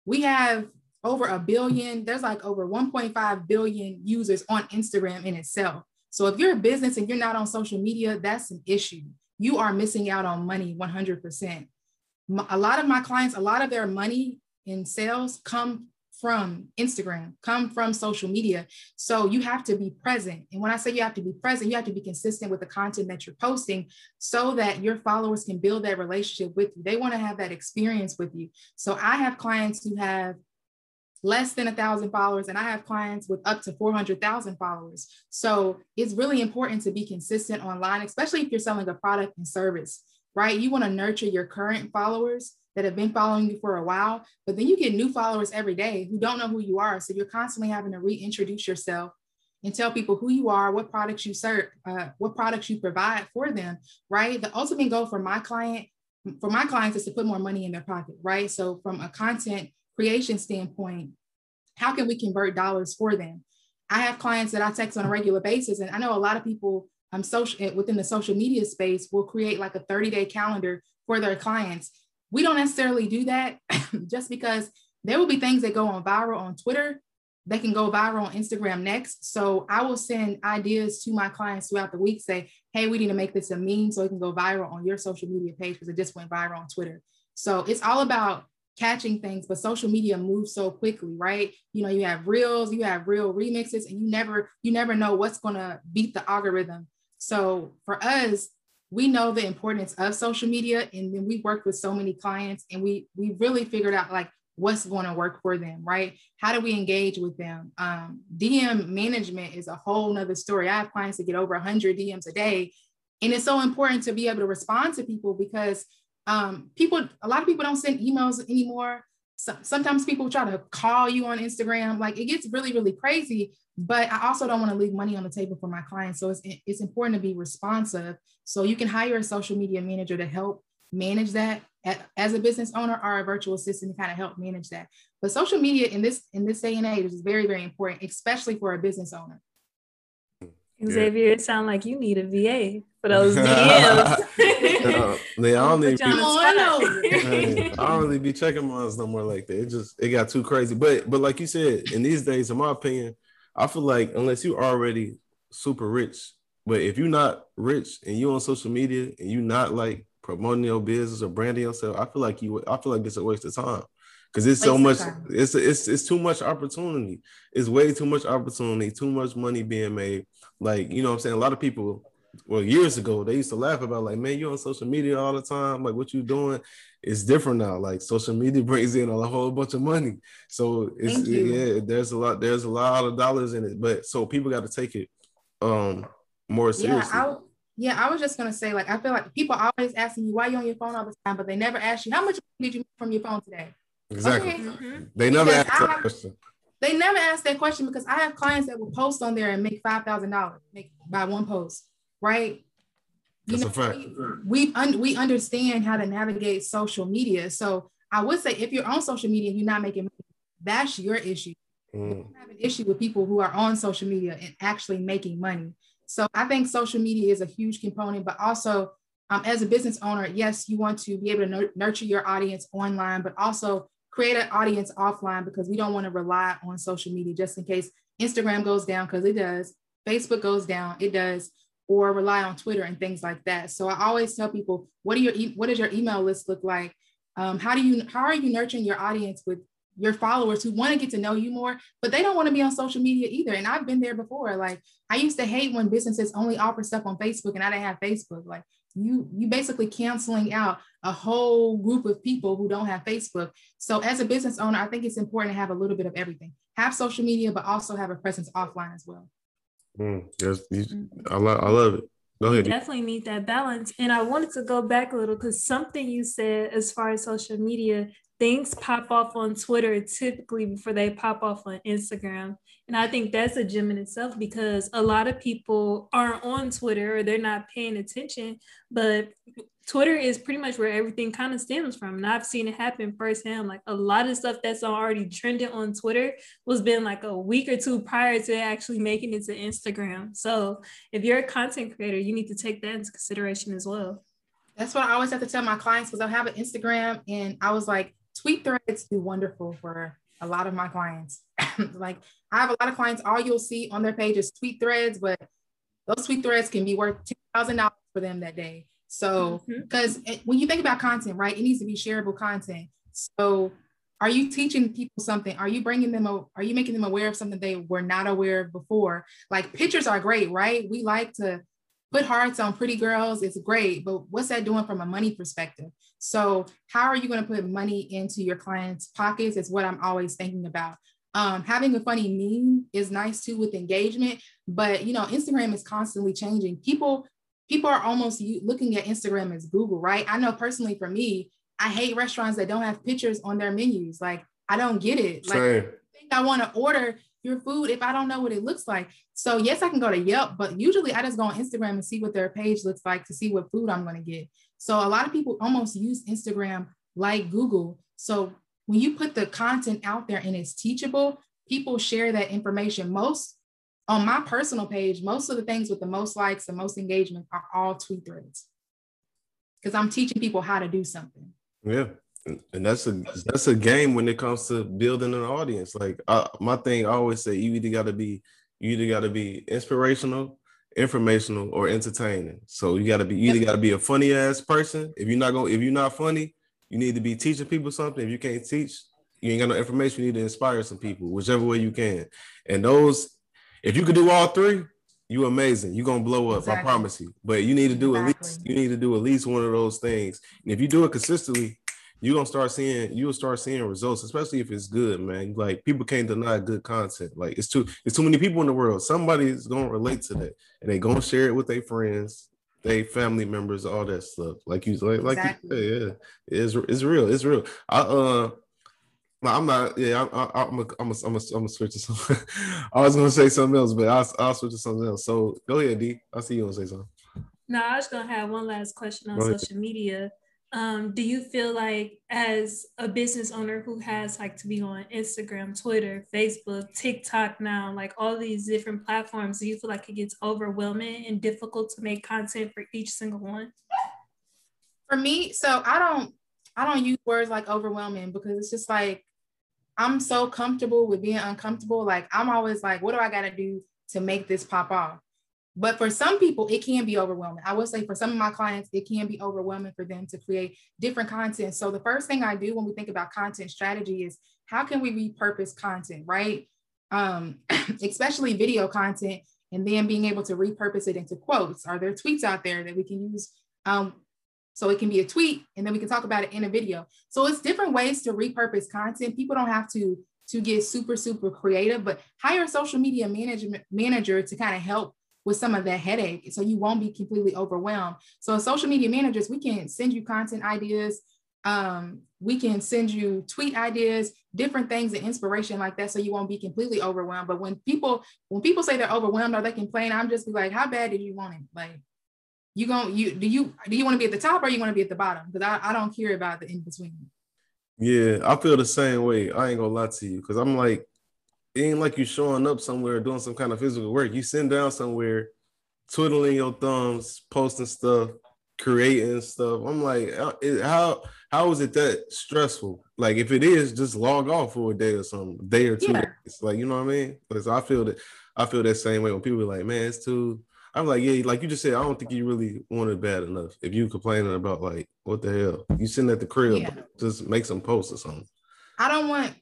D: We have over a billion, there's like over 1.5 billion users on Instagram in itself. So if you're a business and you're not on social media, that's an issue. You are missing out on money 100%. A lot of my clients, a lot of their money in sales come from Instagram, come from social media. So you have to be present. And when I say you have to be present, you have to be consistent with the content that you're posting so that your followers can build that relationship with you. They want to have that experience with you. So I have clients who have less than a thousand followers, and I have clients with up to 400,000 followers. So it's really important to be consistent online, especially if you're selling a product and service, right? You want to nurture your current followers that have been following you for a while, but then you get new followers every day who don't know who you are. So you're constantly having to reintroduce yourself and tell people who you are, what products you serve, uh, what products you provide for them, right? The ultimate goal for my client, for my clients is to put more money in their pocket, right? So from a content creation standpoint, how can we convert dollars for them? I have clients that I text on a regular basis, and I know a lot of people um, social eh, within the social media space will create like a 30 day calendar for their clients. We don't necessarily do that just because there will be things that go on viral on Twitter that can go viral on Instagram next. So I will send ideas to my clients throughout the week, say, hey, we need to make this a meme so it can go viral on your social media page because it just went viral on Twitter. So it's all about catching things, but social media moves so quickly, right? You know, you have reels, you have real remixes, and you never, you never know what's gonna beat the algorithm. So for us, we know the importance of social media, and then we worked with so many clients, and we we really figured out like what's going to work for them, right? How do we engage with them? Um, DM management is a whole nother story. I have clients that get over 100 DMs a day, and it's so important to be able to respond to people because um, people, a lot of people don't send emails anymore. So, sometimes people try to call you on Instagram. Like it gets really, really crazy. But I also don't want to leave money on the table for my clients. So it's, it's important to be responsive. So you can hire a social media manager to help manage that as a business owner or a virtual assistant to kind of help manage that. But social media in this in this day and age is very, very important, especially for a business owner.
C: Xavier, it sound like you need a VA for those DMs.
B: uh, I don't even be, I don't really be checking mines no more like that. It just it got too crazy. But but like you said, in these days, in my opinion, I feel like unless you already super rich, but if you're not rich and you on social media and you not like promoting your business or branding yourself, I feel like you I feel like it's a waste of time. Because it's so much it's it's it's too much opportunity. It's way too much opportunity too much money being made like you know what i'm saying? A lot of people well years ago they used to laugh about like man you're on social media all the time. Like what you doing is different now. Like social media brings in a whole bunch of money. So it's yeah there's a lot there's a lot of dollars in it. But so people got to take it um more seriously.
D: Yeah, I, yeah i was just gonna say like i feel like people always asking you why you on your phone all the time? But they never ask you how much did you make from your phone today?
B: Exactly. Okay. mm-hmm. they never ask that have, question
D: they never ask that question because i have clients that will post on there and make five thousand dollars make by one post right?
B: You That's know, a fact.
D: We we, un- we understand how to navigate social media. So I would say if you're on social media and you're not making money, that's your issue. Mm. have an issue with people who are on social media and actually making money. So I think social media is a huge component, but also um, as a business owner, yes, you want to be able to nurture your audience online, but also create an audience offline because we don't want to rely on social media just in case Instagram goes down because it does, Facebook goes down, it does or rely on Twitter and things like that. So I always tell people, what do your what does your email list look like? Um, how do you how are you nurturing your audience with your followers who want to get to know you more, but they don't want to be on social media either. And I've been there before. Like I used to hate when businesses only offer stuff on Facebook and I didn't have Facebook. Like you you basically canceling out a whole group of people who don't have Facebook. So as a business owner, I think it's important to have a little bit of everything. Have social media, but also have a presence offline as well.
B: Mm, yes, you, I, love, I love it. Go ahead.
C: You definitely need that balance. And I wanted to go back a little because something you said as far as social media things pop off on Twitter typically before they pop off on Instagram. And I think that's a gem in itself because a lot of people aren't on Twitter or they're not paying attention. But Twitter is pretty much where everything kind of stems from. And I've seen it happen firsthand. Like a lot of stuff that's already trending on Twitter was been like a week or two prior to actually making it to Instagram. So if you're a content creator, you need to take that into consideration as well.
D: That's what I always have to tell my clients because I have an Instagram and I was like, tweet threads do wonderful for a lot of my clients. like I have a lot of clients, all you'll see on their page is tweet threads, but those tweet threads can be worth $10,000 for them that day. So, because mm-hmm. when you think about content, right, it needs to be shareable content. So, are you teaching people something? Are you bringing them, a, are you making them aware of something they were not aware of before? Like pictures are great, right? We like to put hearts on pretty girls it's great but what's that doing from a money perspective? So how are you going to put money into your clients pockets is what i'm always thinking about. Um, having a funny meme is nice too with engagement but you know instagram is constantly changing. People people are almost looking at instagram as google right? I know personally for me i hate restaurants that don't have pictures on their menus. Like i don't get it. Like Same. i want to order your food if I don't know what it looks like. So yes, I can go to Yelp, but usually I just go on Instagram and see what their page looks like to see what food I'm going to get. So a lot of people almost use Instagram like Google. So when you put the content out there and it's teachable, people share that information. Most on my personal page, most of the things with the most likes and most engagement are all tweet threads because I'm teaching people how to do something.
B: Yeah and that's a that's a game when it comes to building an audience. Like I, my thing, I always say, you either got to be you either got to be inspirational, informational, or entertaining. So you got to be you either got to be a funny ass person. If you're not going, if you're not funny, you need to be teaching people something. If you can't teach, you ain't got no information. You need to inspire some people, whichever way you can. And those, if you could do all three, you amazing. You're gonna blow up. Exactly. I promise you. But you need to do exactly. at least you need to do at least one of those things. And if you do it consistently, you're gonna start seeing you'll start seeing results, especially if it's good, man. Like people can't deny good content. Like it's too it's too many people in the world. Somebody's gonna relate to that and they gonna share it with their friends, their family members, all that stuff. Like you like like exactly. you yeah, it's it's real. It's real. I uh I'm not. Yeah, I, am a, I'm a, I'm a, I'm a switch to something. I was gonna say something else, but I'll, I'll switch to something else. So go ahead, D. I see you to say something.
C: No, I was gonna have one last question on social media um, do you feel like as a business owner who has like to be on instagram twitter facebook tiktok now like all these different platforms do you feel like it gets overwhelming and difficult to make content for each single one?
D: For me so i don't i don't use words like overwhelming because it's just like i'm so comfortable with being uncomfortable. Like i'm always like what do i got to do to make this pop off but for some people, it can be overwhelming. I would say for some of my clients, it can be overwhelming for them to create different content. So the first thing I do when we think about content strategy is how can we repurpose content, right? Um, especially video content, and then being able to repurpose it into quotes. Are there tweets out there that we can use? Um, so it can be a tweet, and then we can talk about it in a video. So it's different ways to repurpose content. People don't have to to get super super creative, but hire a social media management manager to kind of help with some of that headache so you won't be completely overwhelmed. So social media managers, we can send you content ideas. Um, we can send you tweet ideas, different things and inspiration like that so you won't be completely overwhelmed. But when people when people say they're overwhelmed or they complain, I'm just be like, how bad did you want it? Like you going you do you do you want to be at the top or you want to be at the bottom? Because I, I don't care about the in between.
B: Yeah, I feel the same way. I ain't gonna lie to you because I'm like, it ain't like you showing up somewhere doing some kind of physical work. You sitting down somewhere, twiddling your thumbs, posting stuff, creating stuff. I'm like, how how is it that stressful? Like, if it is, just log off for a day or something, day or two. Yeah. Days. Like, you know what I mean? Because I feel that I feel that same way when people are like, man, it's too. I'm like, yeah, like you just said, I don't think you really want it bad enough. If you complaining about like, what the hell? You sitting at the crib, yeah. just make some posts or something.
D: I don't want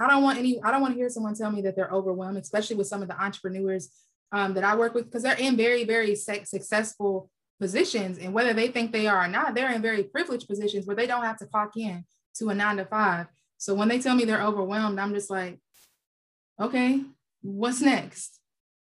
D: I don't want any, I don't want to hear someone tell me that they're overwhelmed, especially with some of the entrepreneurs um, that I work with, because they're in very, very successful positions. And whether they think they are or not, they're in very privileged positions where they don't have to clock in to a nine to five. So when they tell me they're overwhelmed, I'm just like, okay, what's next?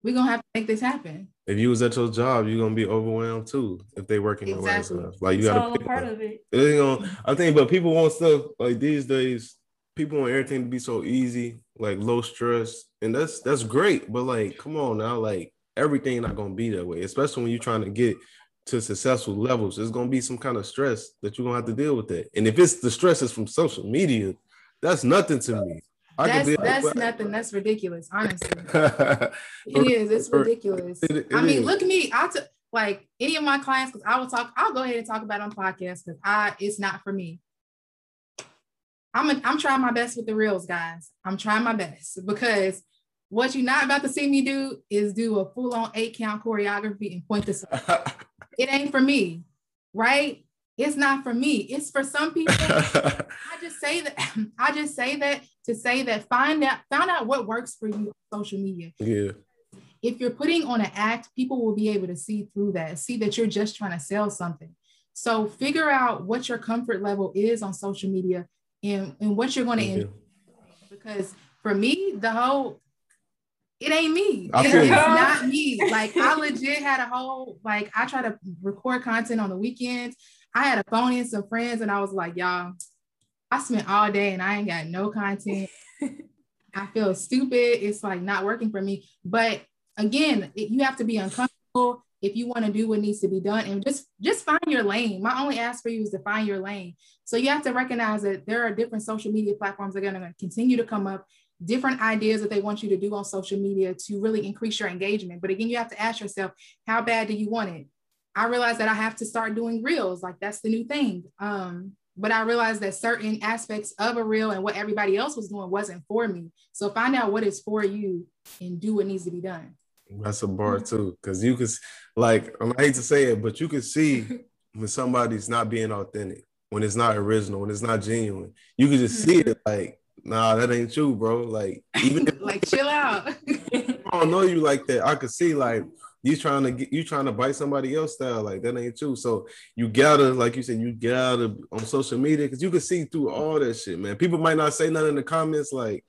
D: we're gonna have to make this happen.
B: If you was at your job, you're gonna be overwhelmed too. If they working exactly. the right stuff, like you got to
C: part of it.
B: it gonna, I think, but people want stuff like these days. People want everything to be so easy, like low stress, and that's that's great. But like, come on now, like everything not gonna be that way, especially when you're trying to get to successful levels. There's gonna be some kind of stress that you're gonna have to deal with that. And if it's the stress is from social media, that's nothing to me.
D: I that's that's like, nothing. That's ridiculous. Honestly, it is. It's ridiculous. It, it I mean, is. look at me. I took like any of my clients because I will talk. I'll go ahead and talk about on podcast because I it's not for me. I'm a, I'm trying my best with the reels, guys. I'm trying my best because what you're not about to see me do is do a full on eight count choreography and point this. it ain't for me, right? It's not for me. It's for some people. I just say that. I just say that to say that find out find out what works for you on social media.
B: Yeah.
D: If you're putting on an act, people will be able to see through that, see that you're just trying to sell something. So figure out what your comfort level is on social media and, and what you're going to enjoy. Because for me, the whole it ain't me. It's not me. Like I legit had a whole like I try to record content on the weekends. I had a phone in some friends and I was like, y'all, I spent all day and I ain't got no content. I feel stupid. It's like not working for me. But again, it, you have to be uncomfortable if you want to do what needs to be done and just just find your lane. My only ask for you is to find your lane. So you have to recognize that there are different social media platforms that are going to continue to come up different ideas that they want you to do on social media to really increase your engagement. But again, you have to ask yourself, how bad do you want it? I realized that I have to start doing reels, like that's the new thing. Um, but I realized that certain aspects of a reel and what everybody else was doing wasn't for me. So find out what is for you and do what needs to be done.
B: That's a bar mm-hmm. too, because you can like I hate to say it, but you can see when somebody's not being authentic, when it's not original, when it's not genuine. You can just see mm-hmm. it like nah, that ain't you, bro. Like even
D: if, like chill out.
B: I don't know you like that. I could see like you trying to get you trying to bite somebody else style. Like that ain't you. So you gotta, like you said, you gotta on social media because you can see through all that shit, man. People might not say nothing in the comments, like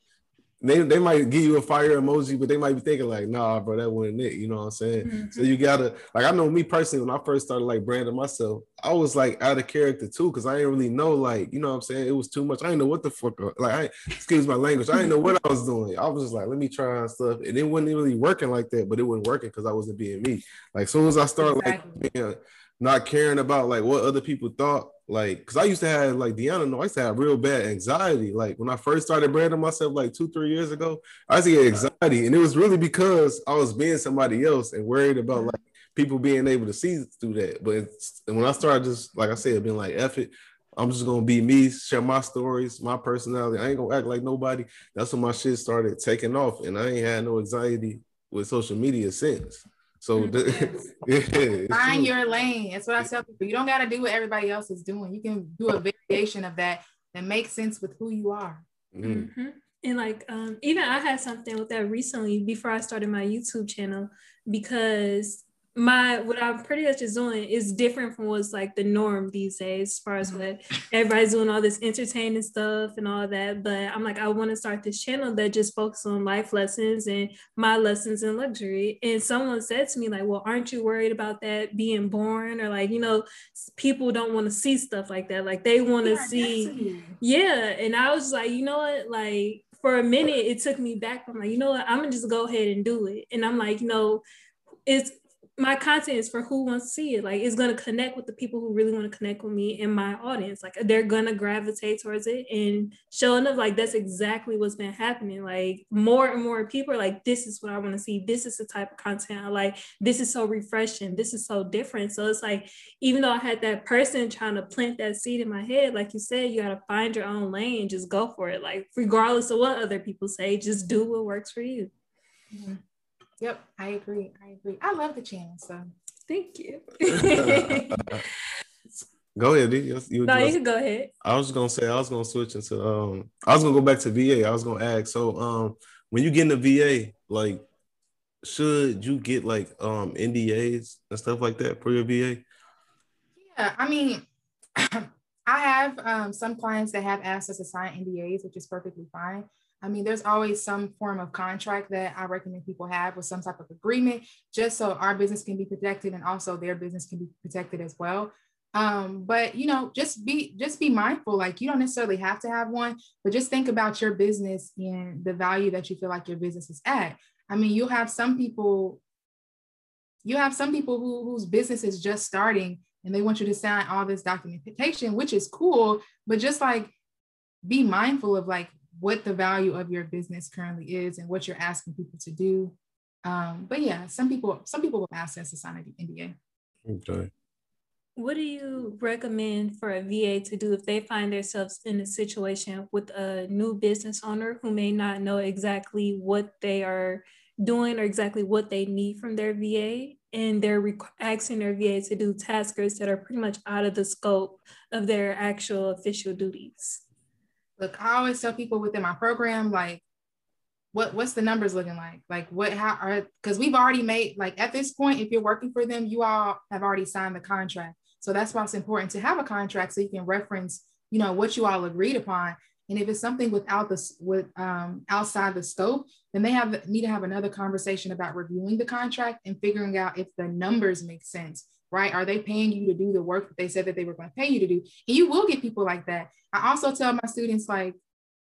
B: they, they might give you a fire emoji, but they might be thinking like, nah, bro, that wasn't it. You know what I'm saying? Mm-hmm. So you gotta like I know me personally, when I first started like branding myself, I was like out of character too, because I didn't really know, like, you know what I'm saying? It was too much. I didn't know what the fuck like I excuse my language. I didn't know what I was doing. I was just like, let me try and stuff. And it wasn't really working like that, but it wasn't working because I wasn't being me. Like as soon as I started exactly. like not caring about like what other people thought like, because I used to have like Deanna know, I used to have real bad anxiety. Like when I first started branding myself like two, three years ago, I used to get anxiety. And it was really because I was being somebody else and worried about like people being able to see through that. But when I started just like I said, being like F it, I'm just gonna be me, share my stories, my personality. I ain't gonna act like nobody. That's when my shit started taking off, and I ain't had no anxiety with social media since. So
D: the, yeah, find your lane. That's what I tell people. You don't got to do what everybody else is doing. You can do a variation of that that makes sense with who you are.
C: Mm-hmm. mm-hmm. And like um, even I had something with that recently before I started my YouTube channel because my what I'm pretty much is doing is different from what's like the norm these days, as far as mm-hmm. what everybody's doing all this entertaining stuff and all that. But I'm like, I want to start this channel that just focuses on life lessons and my lessons in luxury. And someone said to me, like, well, aren't you worried about that being born? Or like, you know, people don't want to see stuff like that. Like they want to yeah, see, yeah. And I was like, you know what, like for a minute it took me back. I'm like, you know what, I'm gonna just go ahead and do it. And I'm like, you know, it's my content is for who wants to see it. Like it's gonna connect with the people who really want to connect with me and my audience. Like they're gonna gravitate towards it and showing up like that's exactly what's been happening. Like more and more people are like, this is what I want to see. This is the type of content I like. This is so refreshing. This is so different. So it's like, even though I had that person trying to plant that seed in my head, like you said, you gotta find your own lane, just go for it. Like regardless of what other people say, just do what works for you.
D: Mm-hmm. Yep, I agree. I agree. I love the channel, so
C: thank you.
B: go ahead,
C: you, you, no, you can go ahead.
B: I was gonna say I was gonna switch into um I was gonna go back to VA. I was gonna ask. So um when you get in the VA, like should you get like um NDAs and stuff like that for your VA?
D: Yeah, I mean I have um, some clients that have asked us to sign NDAs, which is perfectly fine. I mean, there's always some form of contract that I recommend people have with some type of agreement, just so our business can be protected and also their business can be protected as well. Um, but you know, just be just be mindful. Like you don't necessarily have to have one, but just think about your business and the value that you feel like your business is at. I mean, you'll have some people, you have some people who whose business is just starting and they want you to sign all this documentation, which is cool, but just like be mindful of like what the value of your business currently is and what you're asking people to do. Um, but yeah, some people some people will ask us to sign an NDA.
B: Okay.
C: What do you recommend for a VA to do if they find themselves in a situation with a new business owner who may not know exactly what they are doing or exactly what they need from their VA and they're asking their VA to do tasks that are pretty much out of the scope of their actual official duties?
D: Look, I always tell people within my program, like, what what's the numbers looking like? Like, what how are because we've already made like at this point, if you're working for them, you all have already signed the contract. So that's why it's important to have a contract so you can reference, you know, what you all agreed upon. And if it's something without this with um, outside the scope, then they have need to have another conversation about reviewing the contract and figuring out if the numbers make sense right? Are they paying you to do the work that they said that they were going to pay you to do? And you will get people like that. I also tell my students like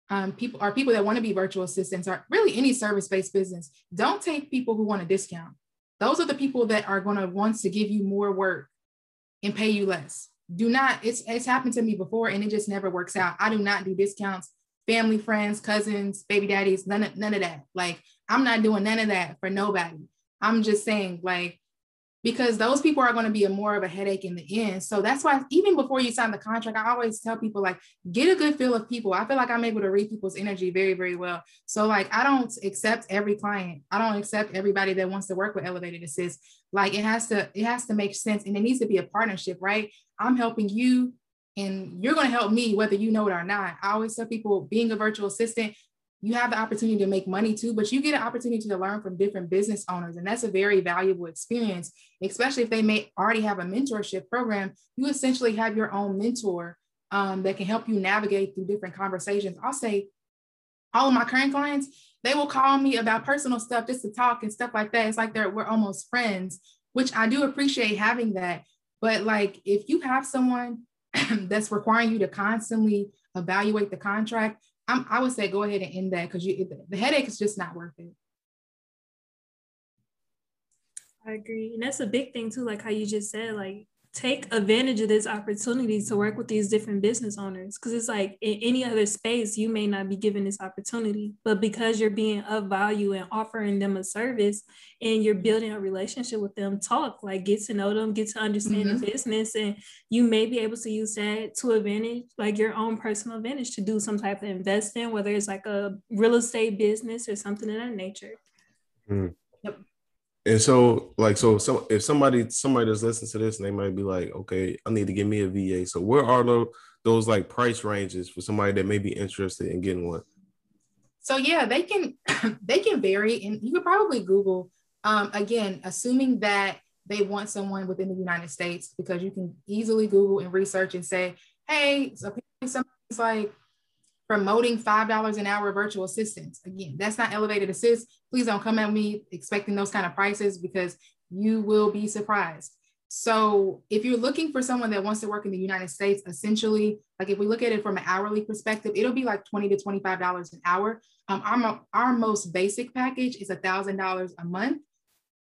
D: um, people are people that want to be virtual assistants or really any service-based business. Don't take people who want a discount. Those are the people that are going to want to give you more work and pay you less. Do not, it's it's happened to me before and it just never works out. I do not do discounts, family, friends, cousins, baby daddies, none of none of that. Like I'm not doing none of that for nobody. I'm just saying, like, because those people are going to be a more of a headache in the end. So that's why even before you sign the contract, I always tell people like get a good feel of people. I feel like I'm able to read people's energy very, very well. So like I don't accept every client. I don't accept everybody that wants to work with Elevated Assist. Like it has to, it has to make sense and it needs to be a partnership, right? I'm helping you and you're going to help me whether you know it or not. I always tell people being a virtual assistant, you have the opportunity to make money too, but you get an opportunity to learn from different business owners. And that's a very valuable experience, especially if they may already have a mentorship program. You essentially have your own mentor um, that can help you navigate through different conversations. I'll say all of my current clients, they will call me about personal stuff just to talk and stuff like that. It's like they're we're almost friends, which I do appreciate having that. But like if you have someone that's requiring you to constantly evaluate the contract, I'm, i would say go ahead and end that because you the headache is just not worth it.
C: I agree, and that's a big thing too. Like how you just said, like take advantage of this opportunity to work with these different business owners. Because it's like in any other space you may not be given this opportunity. But because you're being of value and offering them a service and you're building a relationship with them talk like get to know them get to understand mm-hmm. the business. And you may be able to use that to advantage like your own personal advantage to do some type of investing whether it's like a real estate business or something of that nature.
B: Mm. And so, like, so, so if somebody somebody that's listening to this, and they might be like, okay, I need to give me a VA. So, where are those those like price ranges for somebody that may be interested in getting one?
D: So yeah, they can they can vary, and you could probably Google. Um, again, assuming that they want someone within the United States, because you can easily Google and research and say, hey, so somebody's like promoting $5 an hour virtual assistants. Again, that's not elevated assist. Please don't come at me expecting those kind of prices because you will be surprised. So if you're looking for someone that wants to work in the United States, essentially, like if we look at it from an hourly perspective, it'll be like 20 to $25 an hour. Um, our, our most basic package is a $1,000 a month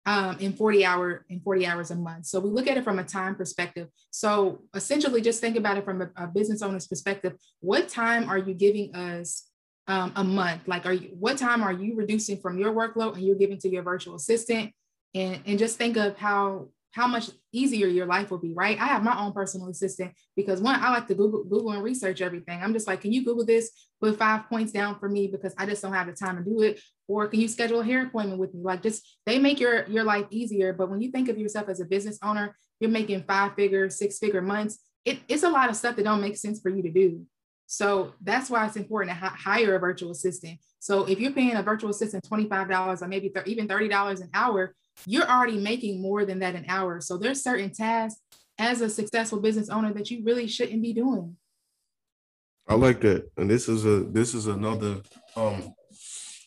D: um, in 40 hour in 40 hours a month. So we look at it from a time perspective. So essentially, just think about it from a, a business owner's perspective. What time are you giving us um, a month? Like, are you what time are you reducing from your workload and you're giving to your virtual assistant? And and just think of how how much easier your life will be, right? I have my own personal assistant because one, I like to Google, Google and research everything. I'm just like, can you Google this? Put five points down for me because I just don't have the time to do it. Or can you schedule a hair appointment with me? Like just they make your your life easier. But when you think of yourself as a business owner, you're making five figure, six figure months. It, it's a lot of stuff that don't make sense for you to do. So that's why it's important to hire a virtual assistant. So if you're paying a virtual assistant $25 or maybe th- even $30 an hour, you're already making more than that an hour. So there's certain tasks as a successful business owner that you really shouldn't be doing.
B: I like that, and this is a this is another um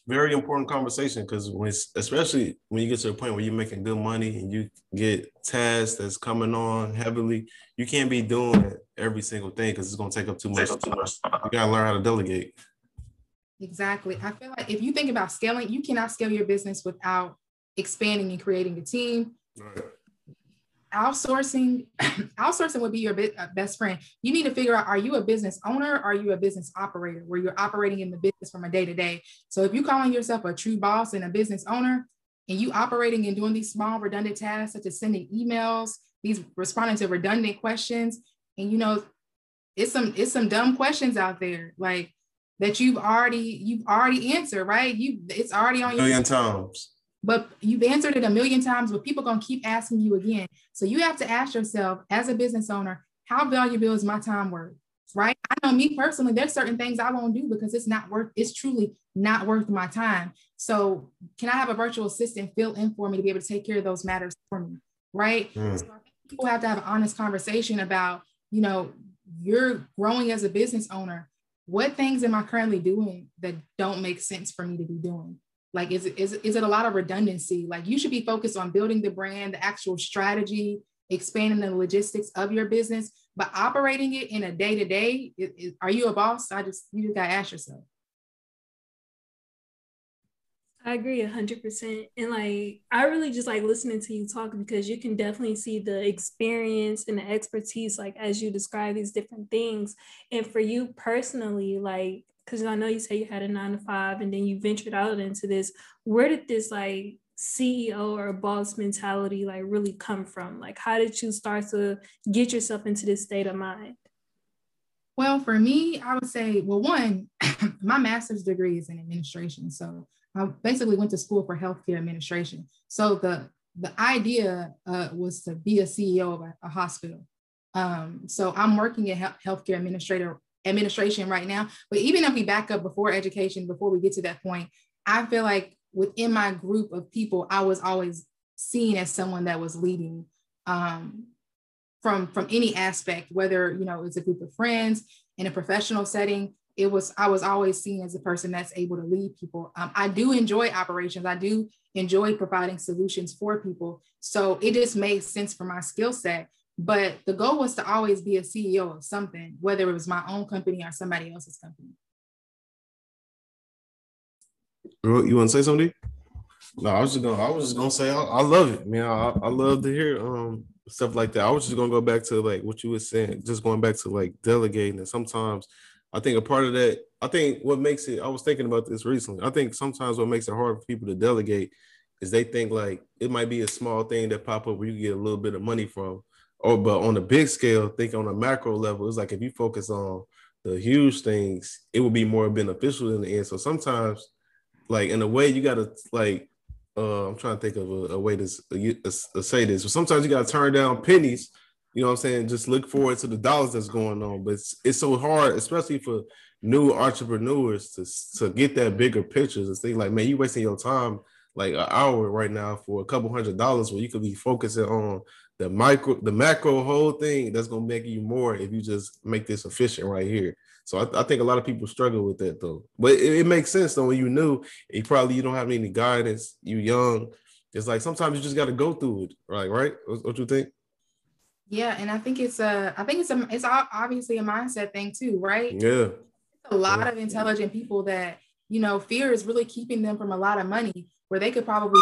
B: very important conversation because when especially when you get to a point where you're making good money and you get tasks that's coming on heavily, you can't be doing every single thing because it's gonna take up too much. Too much. You gotta learn how to delegate.
D: Exactly. I feel like if you think about scaling, you cannot scale your business without expanding and creating a team. Right outsourcing outsourcing would be your uh, best friend. You need to figure out are you a business owner or are you a business operator where you're operating in the business from a day to day so if you're calling yourself a true boss and a business owner and you operating and doing these small redundant tasks such as sending emails these responding to redundant questions and you know it's some it's some dumb questions out there like that you've already you've already answered right? You it's already on
B: your million times
D: but you've answered it a million times, but people are gonna keep asking you again. So you have to ask yourself, as a business owner, how valuable is my time worth? Right? I know me personally, there's certain things I won't do because it's not worth, it's truly not worth my time. So can I have a virtual assistant fill in for me to be able to take care of those matters for me? Right. Mm. So people have to have an honest conversation about, you know, you're growing as a business owner. What things am I currently doing that don't make sense for me to be doing? Like, is is, is it a lot of redundancy? Like, you should be focused on building the brand, the actual strategy, expanding the logistics of your business, but operating it in a day to day. Are you a boss? I just, you just got to ask yourself.
C: I agree a hundred percent. And like I really just like listening to you talk because you can definitely see the experience and the expertise, like as you describe these different things. And for you personally, like because I know you say you had a nine to five and then you ventured out into this. Where did this like CEO or boss mentality like really come from? Like, how did you start to get yourself into this state of mind?
D: Well, for me, I would say, well, one, my master's degree is in administration. So I basically went to school for healthcare administration. So the the idea uh, was to be a CEO of a, a hospital. Um, so I'm working at healthcare administrator administration right now. But even if we back up before education, before we get to that point, I feel like within my group of people, I was always seen as someone that was leading um, from from any aspect, whether you know it's a group of friends in a professional setting. It was I was always seen as a person that's able to lead people. Um, I do enjoy operations. I do enjoy providing solutions for people. So it just made sense for my skill set. But the goal was to always be a CEO of something, whether it was my own company or somebody else's company.
B: You want to say something? No, I was just gonna. I was just gonna say I, I love it, man. I, I love to hear um stuff like that. I was just gonna go back to like what you were saying, just going back to like delegating. And sometimes I think a part of that, I think what makes it. I was thinking about this recently. I think sometimes what makes it hard for people to delegate is they think like it might be a small thing that pop up where you get a little bit of money from, or but on a big scale, think on a macro level, it's like if you focus on the huge things, it will be more beneficial in the end. So sometimes, like in a way, you gotta like uh, I'm trying to think of a, a way to, to say this. But sometimes you gotta turn down pennies. You know what I'm saying? Just look forward to the dollars that's going on. But it's, it's so hard, especially for new entrepreneurs to to get that bigger pictures and think like, man, you wasting your time like an hour right now for a couple hundred dollars where you could be focusing on the micro, the macro whole thing that's gonna make you more if you just make this efficient right here. So I, I think a lot of people struggle with that though. But it, it, makes sense though when you knew you probably you don't have any guidance, you young. It's like sometimes you just got to go through it, right? Right? What, what, you think?
D: Yeah, and I think it's a, I think it's a, it's obviously a mindset thing too, right?
B: Yeah.
D: a lot yeah. of intelligent people that you know fear is really keeping them from a lot of money where they could probably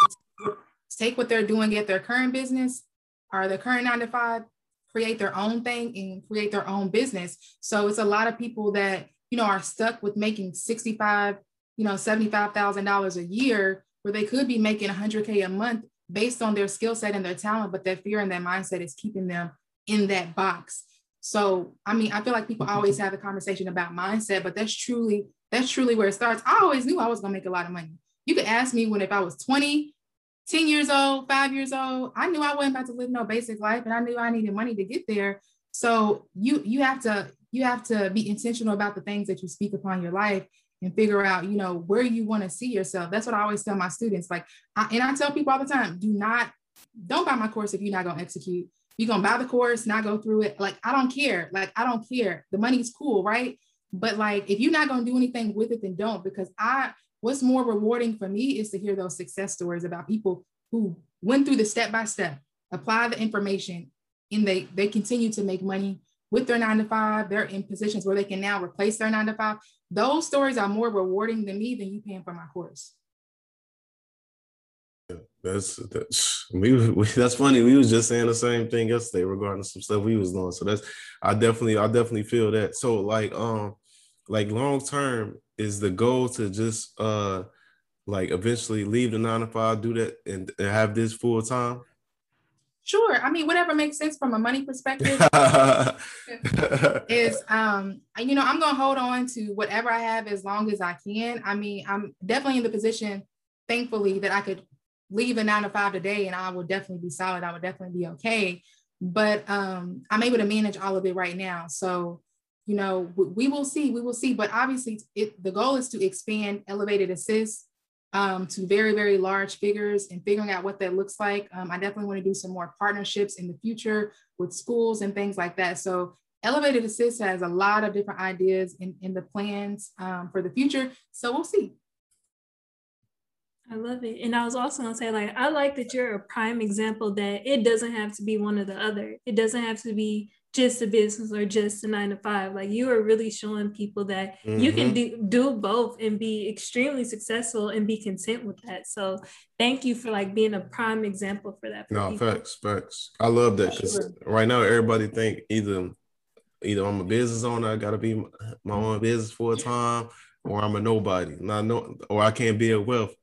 D: take what they're doing at their current business or the current nine to five create their own thing and create their own business. So it's a lot of people that, you know, are stuck with making 65, you know, $75,000 a year where they could be making 100K a month based on their skill set and their talent, but that fear and that mindset is keeping them in that box. So, I mean, I feel like people always have a conversation about mindset, but that's truly, that's truly where it starts. I always knew I was going to make a lot of money. You could ask me when, if I was 20, 10 years old, five years old, I knew I wasn't about to live no basic life and I knew I needed money to get there. So you you have to you have to be intentional about the things that you speak upon your life and figure out, you know, where you want to see yourself. That's what I always tell my students. Like, I, and I tell people all the time, do not, don't buy my course if you're not going to execute. You're going to buy the course, not go through it. Like, I don't care. Like, I don't care. The money's cool, right? But like, if you're not going to do anything with it, then don't. Because I, what's more rewarding for me is to hear those success stories about people who went through the step by step, apply the information, and they they continue to make money with their nine to five. They're in positions where they can now replace their nine to five. Those stories are more rewarding than me than you paying for my course.
B: That's that's we, we, that's funny. We was just saying the same thing yesterday regarding some stuff we was doing. So that's I definitely I definitely feel that. So like um like long term is the goal to just uh like eventually leave the nine to five, do that and, and have this full time?
D: Sure. I mean, whatever makes sense from a money perspective is um, you know, I'm gonna hold on to whatever I have as long as I can. I mean, I'm definitely in the position, thankfully, that I could leave a nine to five today and I will definitely be solid. I would definitely be okay. But um, I'm able to manage all of it right now. So, you know, we will see, we will see. But obviously, it, the goal is to expand elevated assist um, to very, very large figures and figuring out what that looks like. Um, I definitely want to do some more partnerships in the future with schools and things like that. So Elevated Assist has a lot of different ideas in, in the plans um, for the future. So we'll see.
C: I love it. And I was also gonna say, like, I like that you're a prime example that it doesn't have to be one or the other. It doesn't have to be just a business or just a nine to five. Like you are really showing people that mm-hmm. you can mm-hmm. do, do both and be extremely successful and be content with that. So thank you for like being a prime example for that. For
B: no, people. facts, facts. I love that because sure. right now everybody think either either I'm a business owner, I gotta be my own business full time, or I'm a nobody. Not no or I can't build wealth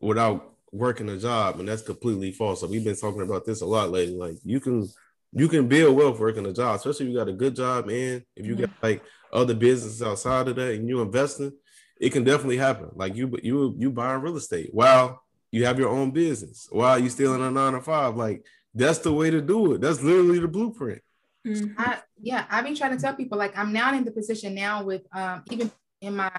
B: without working a job, and that's completely false. So we've been talking about this a lot lately. Like you can you can build wealth working a job, especially if you got a good job and if you mm-hmm. got like other businesses outside of that and you investing, it can definitely happen. Like you you you buying real estate while you have your own business, while you still in a nine to five. Like that's the way to do it. That's literally the blueprint.
D: Mm-hmm. I, yeah, I've been trying to tell people like I'm now in the position now with um even in my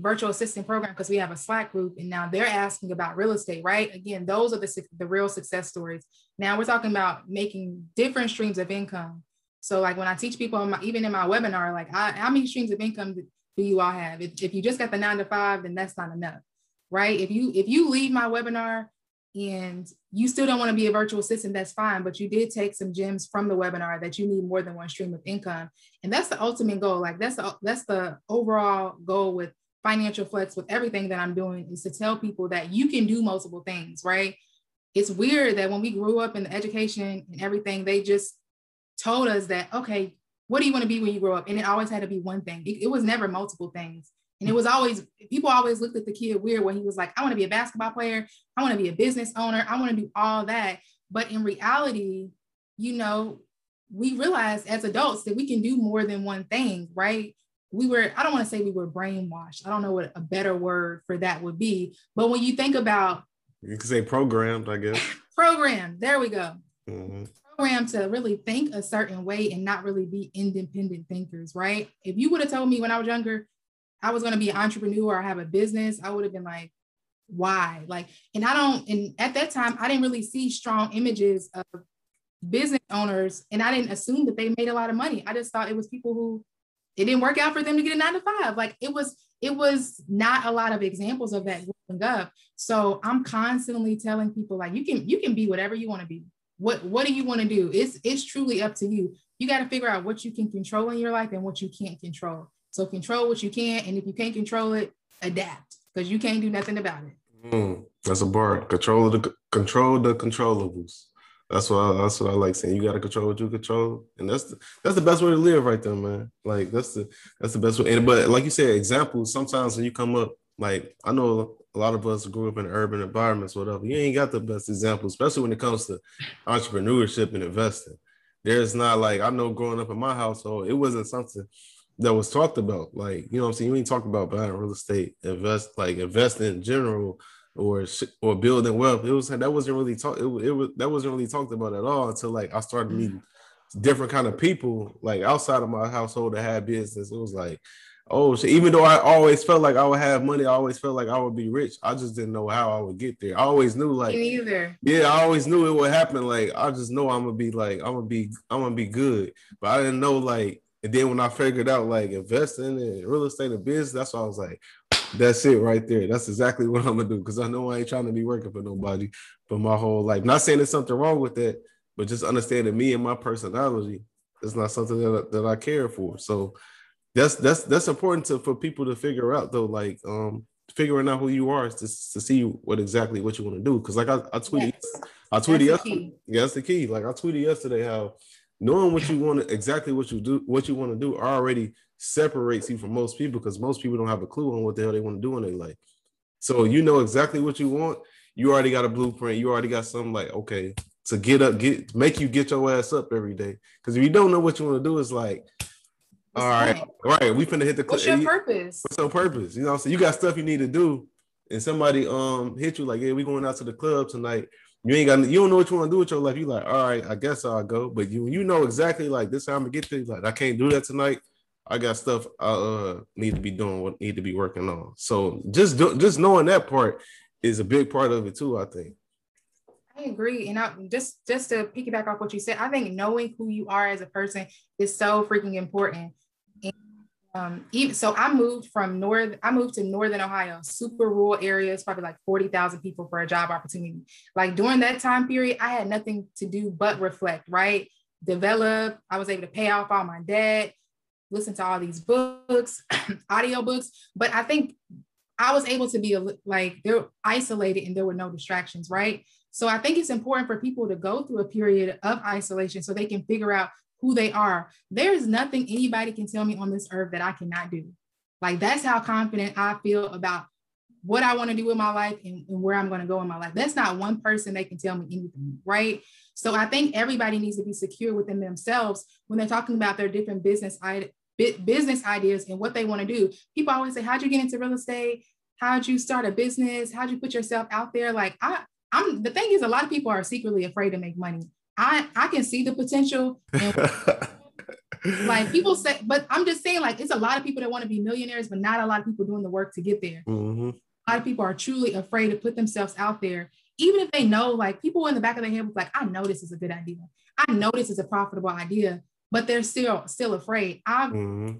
D: virtual assistant program because we have a Slack group and now they're asking about real estate, right? Again, those are the, the real success stories. Now we're talking about making different streams of income. So like when I teach people, my, even in my webinar, like I, how many streams of income do you all have? If, if you just got the nine to five, then that's not enough, right? If you if you leave my webinar and you still don't want to be a virtual assistant, that's fine. But you did take some gems from the webinar that you need more than one stream of income, and that's the ultimate goal. Like that's the that's the overall goal with financial flex with everything that I'm doing is to tell people that you can do multiple things, right? It's weird that when we grew up in the education and everything, they just told us that, okay, what do you want to be when you grow up? And it always had to be one thing. It, it was never multiple things. And it was always, people always looked at the kid weird when he was like, I want to be a basketball player. I want to be a business owner. I want to do all that. But in reality, you know, we realize as adults that we can do more than one thing, right? We were i don't want to say we were brainwashed i don't know what a better word for that would be but when you think about
B: you can say programmed i guess.
D: Programmed there we go. Mm-hmm. programmed to really think a certain way and not really be independent thinkers right? If you would have told me when i was younger i was going to be an entrepreneur or have a business i would have been like why? Like and i don't and at that time i didn't really see strong images of business owners and i didn't assume that they made a lot of money. I just thought it was people who it didn't work out for them to get a nine to five. Like it was, it was not a lot of examples of that growing up. So I'm constantly telling people like you can you can be whatever you want to be. What what do you want to do? It's it's truly up to you. You got to figure out what you can control in your life and what you can't control. So control what you can, and if you can't control it, adapt because you can't do nothing about it.
B: Mm, that's a bar. Control the control the controllables. That's what I, that's what I like saying. You got to control what you control, and that's the, that's the best way to live, right there, man. Like that's the that's the best way. And but like you said, examples. Sometimes when you come up, like I know a lot of us grew up in urban environments, whatever. You ain't got the best examples, especially when it comes to entrepreneurship and investing. There's not like I know growing up in my household, it wasn't something that was talked about. Like you know, what I'm saying you ain't talk about buying real estate, invest like investing in general or or building wealth. It was that wasn't really talk. It, it was that wasn't really talked about at all until like I started meeting mm. different kind of people like outside of my household that had business. It was like, oh, so even though I always felt like I would have money, I always felt like I would be rich. I just didn't know how I would get there. I always knew like
D: Me either.
B: Yeah, I always knew it would happen. Like I just know I'm gonna be like I'm gonna be I'm gonna be good, but I didn't know like And then when I figured out like investing in real estate and business, that's why I was like, that's it right there. That's exactly what I'm gonna do because I know I ain't trying to be working for nobody for my whole life. Not saying there's something wrong with that, but just understanding me and my personality is not something that, that I care for. So that's that's that's important to for people to figure out though, like um figuring out who you are to, to see what exactly what you want to do. Cause like I, I tweeted yes. I tweeted that's yesterday. Yeah, that's the key. Like I tweeted yesterday how knowing what you want to exactly what you do, what you want to do already separates you from most people because most people don't have a clue on what the hell they want to do in their life. So you know exactly what you want. You already got a blueprint. You already got something like, okay, to get up, get make you get your ass up every day. Because if you don't know what you want to do, it's like, all right, all right, we finna hit the.
D: What's your purpose?
B: What's your purpose? You know, so you got stuff you need to do, and somebody um hit you like, yeah, we going out to the club tonight. You ain't got, you don't know what you want to do with your life. You like, all right, I guess I'll go. But you, you know exactly like this. How I'm gonna get there. Like, I can't do that tonight. I got stuff I uh, need to be doing, what need to be working on. So just do, just knowing that part is a big part of it too. I think.
D: I agree, and I, just just to piggyback off what you said, I think knowing who you are as a person is so freaking important. Um, even so, I moved from north. I moved to northern Ohio, super rural areas, probably like forty thousand people for a job opportunity. Like during that time period, I had nothing to do but reflect, right? Develop. I was able to pay off all my debt listen to all these books, audio books. But I think I was able to be like they're isolated and there were no distractions, right? So I think it's important for people to go through a period of isolation so they can figure out who they are. There is nothing anybody can tell me on this earth that I cannot do. Like that's how confident I feel about what I want to do with my life and, and where I'm going to go in my life. That's not one person that can tell me anything, right? So I think everybody needs to be secure within themselves when they're talking about their different business business ideas and what they want to do. People always say, "How'd you get into real estate? How'd you start a business? How'd you put yourself out there?" Like I, I'm. The thing is, a lot of people are secretly afraid to make money. I I can see the potential. Like people say, but I'm just saying, like it's a lot of people that want to be millionaires, but not a lot of people doing the work to get there. Mm-hmm. A lot of people are truly afraid to put themselves out there, even if they know, like people in the back of their head, like I know this is a good idea. I know this is a profitable idea, but they're still still afraid. I'm mm-hmm.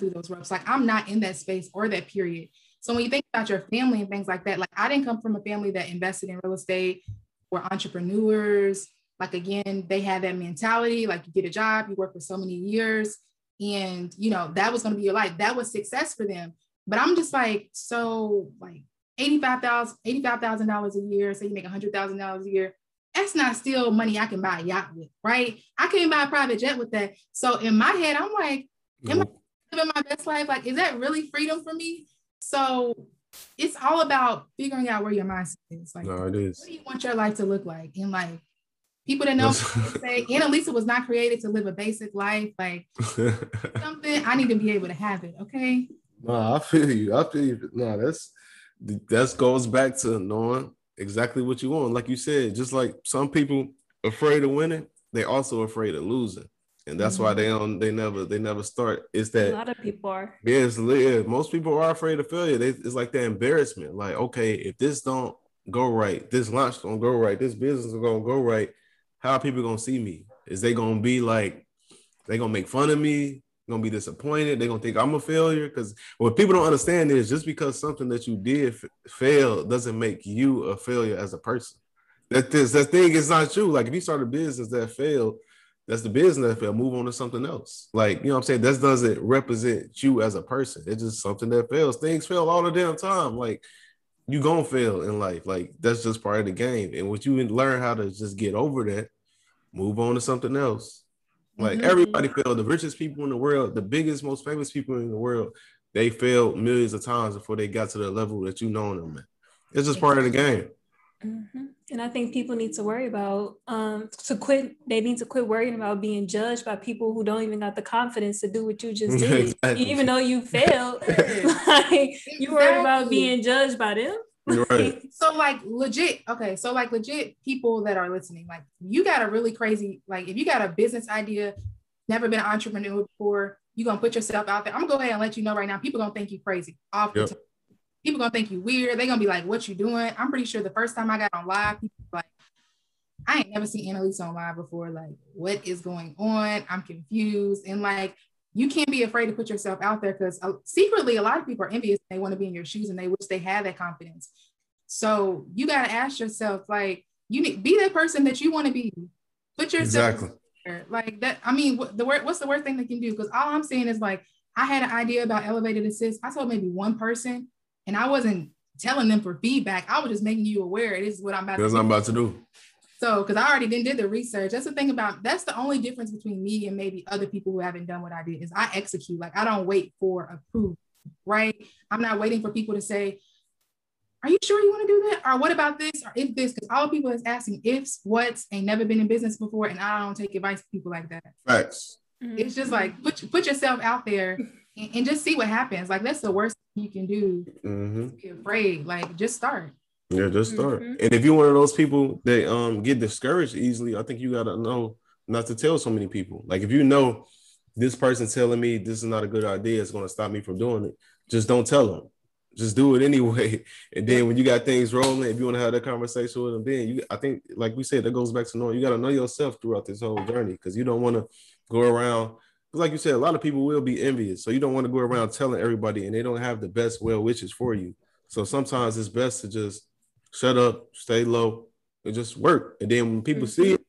D: through those ropes. Like I'm not in that space or that period. So when you think about your family and things like that, like I didn't come from a family that invested in real estate or entrepreneurs. Like again, they had that mentality, like you get a job, you work for so many years, and you know that was going to be your life. That was success for them. But I'm just like, so like $85,000 $85, a year, say you make $100,000 a year that's not still money I can buy a yacht with, right? I can't buy a private jet with that. So in my head, I'm like, am I mm-hmm. living my best life? Like, is that really freedom for me? So it's all about figuring out where your mindset is. Like,
B: no, it is.
D: What do you want your life to look like? And like, people that know say Annalisa was not created to live a basic life. Like something I need to be able to have it. Okay.
B: No, I feel you. I feel you. No, that's that goes back to knowing exactly what you want. Like you said, just like some people afraid of winning, they also afraid of losing. And that's mm-hmm. why they don't they never they never start. It's that
C: a lot of people are.
B: Yeah, it's, yeah most people are afraid of failure. They, it's like the embarrassment. Like, okay, if this don't go right, this launch don't go right, this business is gonna go right, how are people gonna see me? Is they gonna be like they gonna make fun of me? gonna be disappointed. They're gonna think I'm a failure because what people don't understand is just because something that you did f- fail doesn't make you a failure as a person. That this that thing is not true. Like if you start a business that failed, that's the business that failed. Move on to something else. Like you know what I'm saying. That doesn't represent you as a person. It's just something that fails. Things fail all the damn time. Like you gonna fail in life. Like that's just part of the game. And what you learn how to just get over that, move on to something else like mm-hmm. everybody failed. The richest people in the world, the biggest, most famous people in the world, they failed millions of times before they got to the level that you know them at. It's just part of the game.
C: Mm-hmm. And I think people need to worry about um, to quit. They need to quit worrying about being judged by people who don't even got the confidence to do what you just did, exactly. even though you failed. like exactly. you worried about being judged by them.
B: Right.
D: so like legit, okay. So like legit people that are listening, like you got a really crazy, like if you got a business idea, never been an entrepreneur before, you gonna put yourself out there. I'm gonna go ahead and let you know right now, people gonna think you crazy. Off yep. People gonna think you weird. They're gonna be like, what you doing? I'm pretty sure the first time I got on live, people like, I ain't never seen Annalisa on live before. Like, what is going on? I'm confused. And like you can't be afraid to put yourself out there because uh, secretly a lot of people are envious they want to be in your shoes and they wish they had that confidence so you got to ask yourself like you need be that person that you want to be put yourself exactly. like that i mean what, the word what's the worst thing they can do because all i'm saying is like i had an idea about elevated assist i told maybe one person and i wasn't telling them for feedback i was just making you aware this is what i'm about
B: that's what i'm about to do
D: so, because I already did the research, that's the thing about that's the only difference between me and maybe other people who haven't done what I did is I execute. Like I don't wait for approval, right? I'm not waiting for people to say, "Are you sure you want to do that?" Or what about this? Or if this? Because all people is asking ifs, what's, ain't never been in business before, and I don't take advice from people like that.
B: Facts. Mm-hmm.
D: It's just like put put yourself out there and, and just see what happens. Like that's the worst you can do. Mm-hmm. Be afraid. Like just start.
B: Yeah, just start. Mm-hmm. And if you're one of those people that um get discouraged easily, I think you gotta know not to tell so many people. Like if you know this person telling me this is not a good idea, it's gonna stop me from doing it. Just don't tell them. Just do it anyway. And then when you got things rolling, if you want to have that conversation with them, then you I think like we said, that goes back to knowing you gotta know yourself throughout this whole journey because you don't want to go around like you said, a lot of people will be envious. So you don't want to go around telling everybody and they don't have the best well wishes for you. So sometimes it's best to just shut up, stay low, and just work. And then when people see it,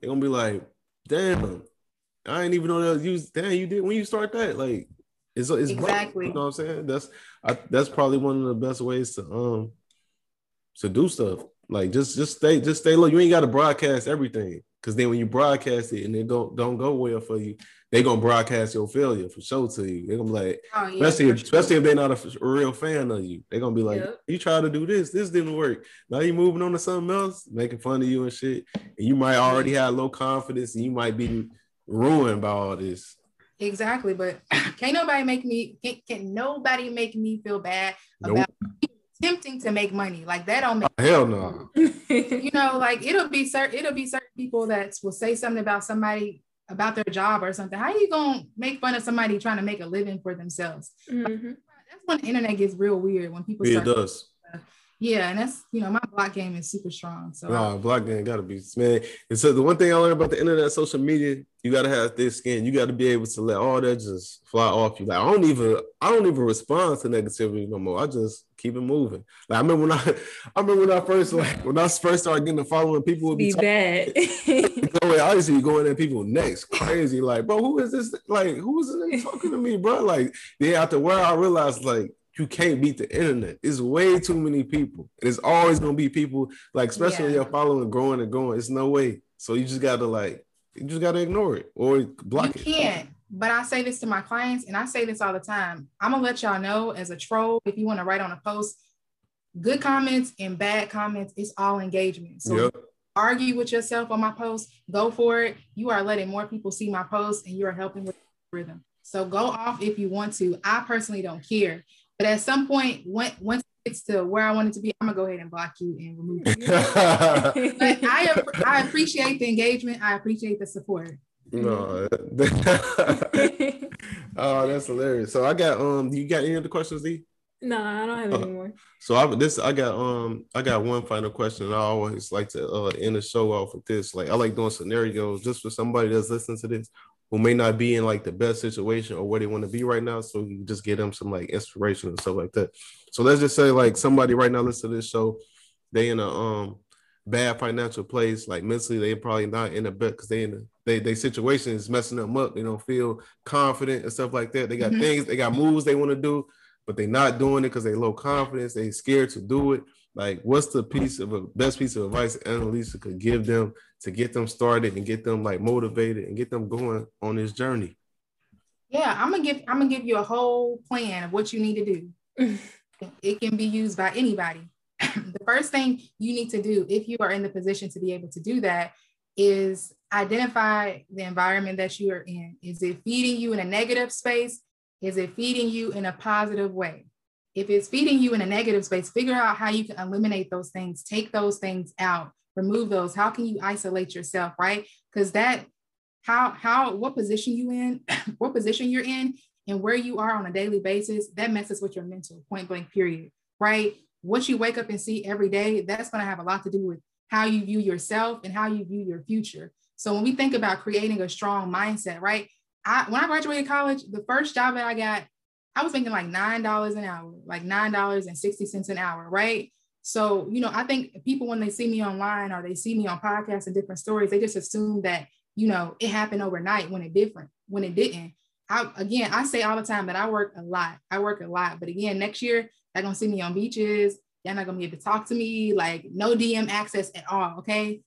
B: they're gonna be like, damn, I ain't even know that you damn you did when you start that. Like it's it's
D: exactly
B: you know what I'm saying? That's I, that's probably one of the best ways to um to do stuff. Like just just stay just stay low. You ain't gotta broadcast everything. Cause then when you broadcast it and it don't don't go well for you, they gonna broadcast your failure for sure to you. They're gonna be like, oh, yeah, especially if, especially if they're not a, a, real fan of you. They're gonna be like, yep. you try to do this, this didn't work. Now you moving on to something else, making fun of you and shit. And you might already have low confidence, and you might be ruined by all this.
D: Exactly, but can't nobody make me can, can nobody make me feel bad nope. about attempting to make money. Like that don't make
B: oh, hell no.
D: you know, like it'll be certain it'll be certain people that will say something about somebody about their job or something, how are you gonna make fun of somebody trying to make a living for themselves? Mm-hmm. That's when the internet gets real weird when people.
B: Yeah, it does.
D: Yeah, and that's you know my block game is super strong. So
B: no, block game gotta be man. And so the one thing I learned about the internet, social media, you gotta have thick skin. You gotta be able to let all that just fly off you. Like I don't even I don't even respond to negativity no more. I just keep it moving. Like I remember when I I remember when I first like when I first started getting the following, people would be,
C: be bad.
B: I used to be going at people next crazy. Like, bro, who is this? Like, who is this talking to me, bro? Like, then after a while, I realized like you can't beat the internet. It's way too many people. And it's always gonna be people, like especially yeah. when you're following growing and growing. It's no way. So you just gotta like you just gotta ignore it or block
D: you it. You can't. But I say this to my clients, and I say this all the time. I'm gonna let y'all know as a troll, if you want to write on a post, good comments and bad comments, it's all engagement. So yep. argue with yourself on my post, go for it. You are letting more people see my post and you are helping with rhythm. So go off if you want to. I personally don't care. But at some point, when, once it gets to where I want it to be, I'm gonna go ahead and block you and remove you. but I, I appreciate the engagement. I appreciate the support.
B: No. oh, that's hilarious. So I got um you got any other questions,
C: D? No, I don't have uh, any more.
B: So I this I got um I got one final question. I always like to uh end the show off with this. Like I like doing scenarios just for somebody that's listening to this who may not be in like the best situation or where they want to be right now. So you just get them some like inspiration and stuff like that. So let's just say like somebody right now listen to this show, they in a um bad financial place, like mentally they probably not in a bed because they in a they they situation is messing them up. They don't feel confident and stuff like that. They got mm-hmm. things, they got moves they want to do, but they not doing it because they low confidence. They scared to do it. Like, what's the piece of a best piece of advice Annalisa could give them to get them started and get them like motivated and get them going on this journey?
D: Yeah, I'm gonna give I'm gonna give you a whole plan of what you need to do. it can be used by anybody. the first thing you need to do if you are in the position to be able to do that is identify the environment that you are in. Is it feeding you in a negative space? Is it feeding you in a positive way? If it's feeding you in a negative space, figure out how you can eliminate those things, take those things out, remove those. How can you isolate yourself, right? Because that how how what position you in, what position you're in, and where you are on a daily basis, that messes with your mental point blank period, right? What you wake up and see every day, that's going to have a lot to do with how you view yourself and how you view your future. So when we think about creating a strong mindset, right? I when I graduated college, the first job that I got, I was making like nine dollars an hour, like nine dollars and sixty cents an hour, right? So, you know, I think people when they see me online or they see me on podcasts and different stories, they just assume that, you know, it happened overnight when it different, when it didn't. I again I say all the time that I work a lot. I work a lot. But again, next year, they're gonna see me on beaches. Y'all not gonna be able to talk to me, like no DM access at all. Okay.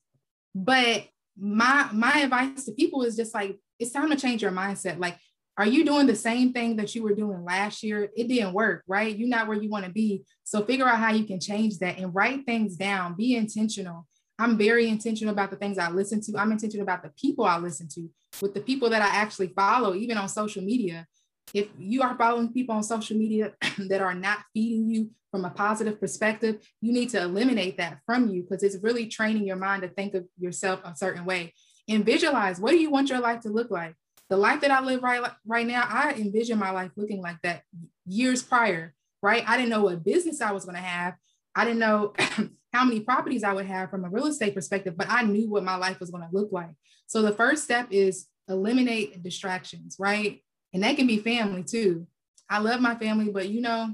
D: But my my advice to people is just like it's time to change your mindset. Like, are you doing the same thing that you were doing last year? It didn't work, right? You're not where you want to be. So figure out how you can change that and write things down. Be intentional. I'm very intentional about the things I listen to. I'm intentional about the people I listen to, with the people that I actually follow, even on social media. If you are following people on social media that are not feeding you from a positive perspective, you need to eliminate that from you because it's really training your mind to think of yourself a certain way and visualize what do you want your life to look like the life that i live right right now i envision my life looking like that years prior right i didn't know what business i was going to have i didn't know how many properties i would have from a real estate perspective but i knew what my life was going to look like so the first step is eliminate distractions right and that can be family too i love my family but you know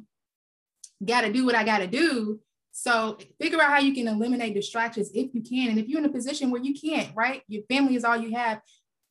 D: got to do what i got to do so figure out how you can eliminate distractions if you can. And if you're in a position where you can't, right? Your family is all you have.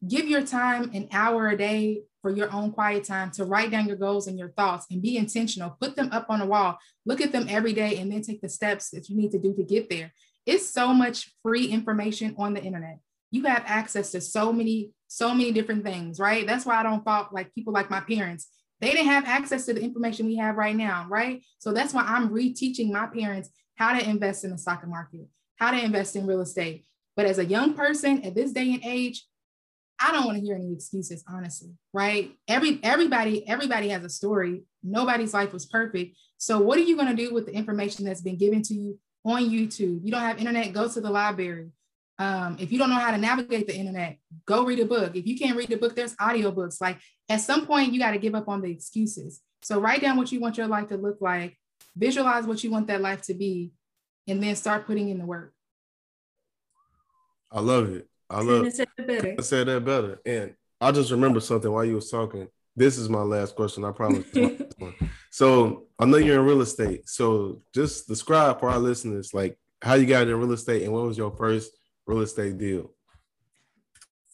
D: Give your time an hour a day for your own quiet time to write down your goals and your thoughts and be intentional. Put them up on a wall. Look at them every day and then take the steps that you need to do to get there. It's so much free information on the internet. You have access to so many, so many different things, right? That's why I don't fault like people like my parents. They didn't have access to the information we have right now, right? So that's why I'm reteaching my parents how to invest in the stock market, how to invest in real estate. But as a young person at this day and age, I don't want to hear any excuses, honestly, right? Every everybody, everybody has a story. Nobody's life was perfect. So what are you going to do with the information that's been given to you on YouTube? You don't have internet, go to the library. Um, if you don't know how to navigate the internet, go read a book. If you can't read a book, there's audiobooks. Like at some point, you got to give up on the excuses. So write down what you want your life to look like visualize what you want that life to be, and then start putting in the work.
B: I love it. I love I said, better. I said that better. And I just remember something while you was talking. This is my last question. I promise. so I know you're in real estate. So just describe for our listeners like how you got in real estate and what was your first real estate deal?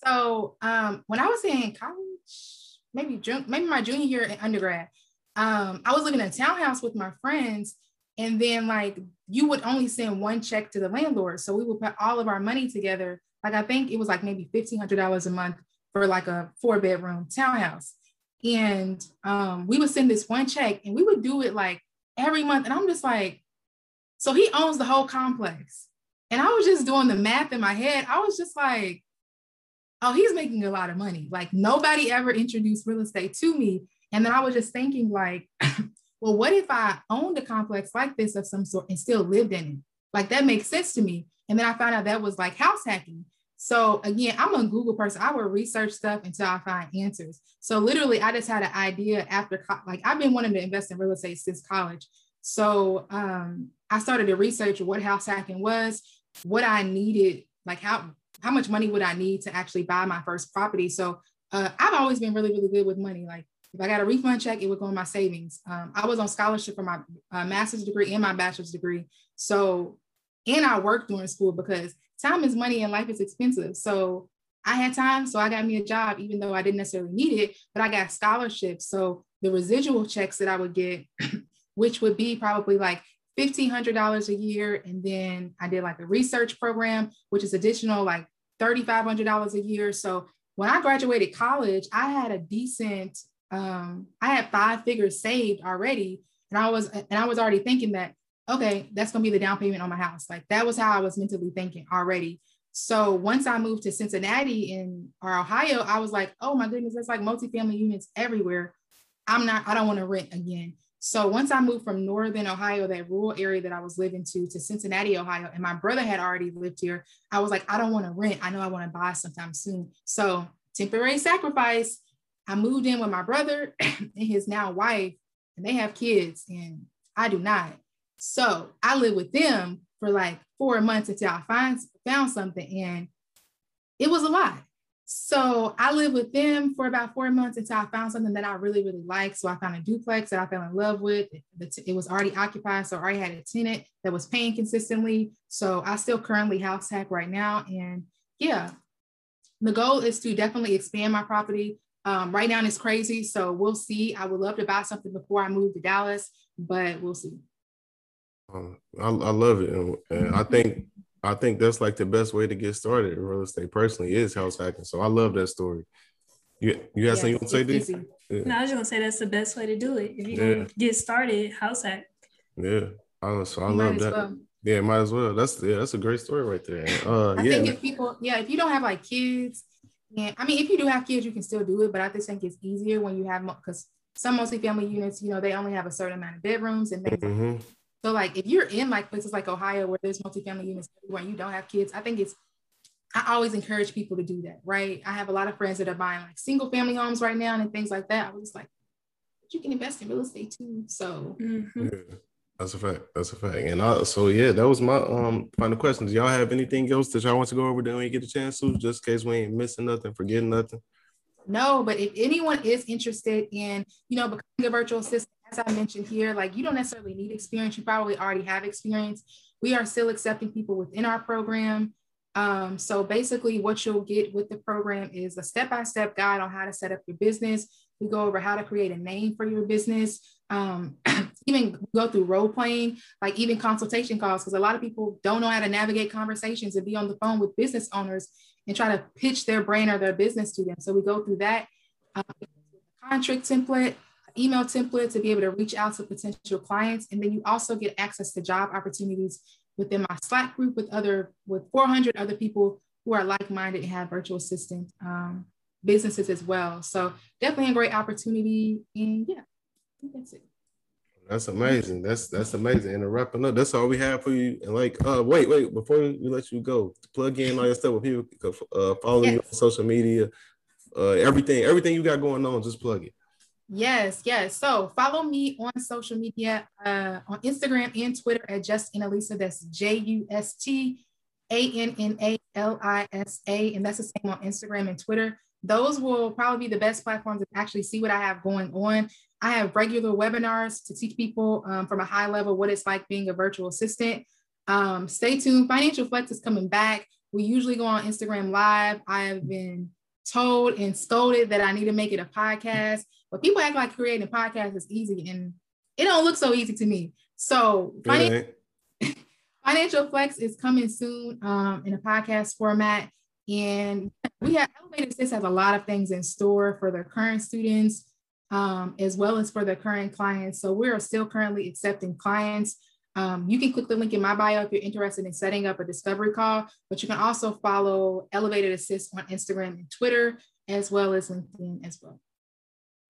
D: So um, when I was in college, maybe June, maybe my junior year in undergrad, um, I was living in a townhouse with my friends, and then like you would only send one check to the landlord. So we would put all of our money together. Like I think it was like maybe fifteen hundred dollars a month for like a four bedroom townhouse. And um, we would send this one check and we would do it like every month. And I'm just like, so he owns the whole complex. And I was just doing the math in my head. I was just like, oh, he's making a lot of money. Like nobody ever introduced real estate to me. And then I was just thinking, like, well, what if I owned a complex like this of some sort and still lived in it? Like that makes sense to me. And then I found out that was like house hacking. So again, I'm a Google person. I will research stuff until I find answers. So literally, I just had an idea after co- like I've been wanting to invest in real estate since college. So um, I started to research what house hacking was, what I needed, like how how much money would I need to actually buy my first property. So uh, I've always been really really good with money. Like if I got a refund check, it would go in my savings. Um, I was on scholarship for my uh, master's degree and my bachelor's degree. So, and I worked during school because time is money and life is expensive. So I had time, so I got me a job, even though I didn't necessarily need it, but I got scholarships. So the residual checks that I would get, which would be probably like $1,500 a year. And then I did like a research program, which is additional like $3,500 a year. So when I graduated college, I had a decent um, I had five figures saved already. And I was, and I was already thinking that, okay, that's going to be the down payment on my house. Like that was how I was mentally thinking already. So once I moved to Cincinnati in or Ohio, I was like, oh my goodness, there's like multifamily units everywhere. I'm not, I don't want to rent again. So once I moved from Northern Ohio, that rural area that I was living to, to Cincinnati, Ohio, and my brother had already lived here, I was like, I don't want to rent. I know I want to buy sometime soon. So temporary sacrifice. I moved in with my brother and his now wife, and they have kids, and I do not. So I lived with them for like four months until I find, found something, and it was a lot. So I lived with them for about four months until I found something that I really, really liked. So I found a duplex that I fell in love with. It was already occupied, so I already had a tenant that was paying consistently. So I still currently house hack right now. And yeah, the goal is to definitely expand my property. Um, right now it's crazy, so we'll see. I would love to buy something before I move to Dallas, but we'll see.
B: Um, I, I, love it, and, and I think I think that's like the best way to get started in real estate. Personally, is house hacking. So I love that story. You you have yes, something you want to say,
C: D? Yeah. No, I was gonna say that's the best way to do it. If you're yeah. gonna get started, house hack.
B: Yeah, I, so I love that. Well. Yeah, might as well. That's yeah, that's a great story right there. Uh,
D: I
B: yeah.
D: think if people, yeah, if you don't have like kids, and I mean, if you do have kids, you can still do it. But I just think it's easier when you have because some multifamily units, you know, they only have a certain amount of bedrooms and things. Mm-hmm. So like if you're in like places like Ohio where there's multifamily units where you don't have kids, I think it's I always encourage people to do that, right? I have a lot of friends that are buying like single family homes right now and things like that. I was like, you can invest in real estate too. So mm-hmm.
B: yeah, that's a fact. That's a fact. And I, so yeah, that was my um final questions. Y'all have anything else that y'all want to go over then when you get a chance to, just in case we ain't missing nothing, forgetting nothing?
D: No, but if anyone is interested in, you know, becoming a virtual assistant, as I mentioned here, like you don't necessarily need experience. You probably already have experience. We are still accepting people within our program. Um, so basically, what you'll get with the program is a step by step guide on how to set up your business. We go over how to create a name for your business. Um, even go through role playing, like even consultation calls, because a lot of people don't know how to navigate conversations and be on the phone with business owners and try to pitch their brand or their business to them. So we go through that um, contract template, email template to be able to reach out to potential clients. And then you also get access to job opportunities within my Slack group with other, with 400 other people who are like-minded and have virtual assistant um, businesses as well. So definitely a great opportunity. And yeah, that's it.
B: That's amazing. That's that's amazing. And wrapping up, that's all we have for you. And like, uh, wait, wait, before we let you go, plug in all your stuff. With people uh, follow yes. you on social media, uh, everything, everything you got going on, just plug it.
D: Yes, yes. So follow me on social media, uh, on Instagram and Twitter at Just Annalisa. That's J U S T A N N A L I S A, and that's the same on Instagram and Twitter. Those will probably be the best platforms to actually see what I have going on. I have regular webinars to teach people um, from a high level what it's like being a virtual assistant. Um, stay tuned. Financial Flex is coming back. We usually go on Instagram Live. I have been told and scolded that I need to make it a podcast. But people act like creating a podcast is easy, and it don't look so easy to me. So financial, financial flex is coming soon um, in a podcast format, and we have Elevated Assist has a lot of things in store for their current students. Um, as well as for their current clients. So we are still currently accepting clients. Um, you can click the link in my bio if you're interested in setting up a discovery call, but you can also follow Elevated Assist on Instagram and Twitter, as well as LinkedIn as well.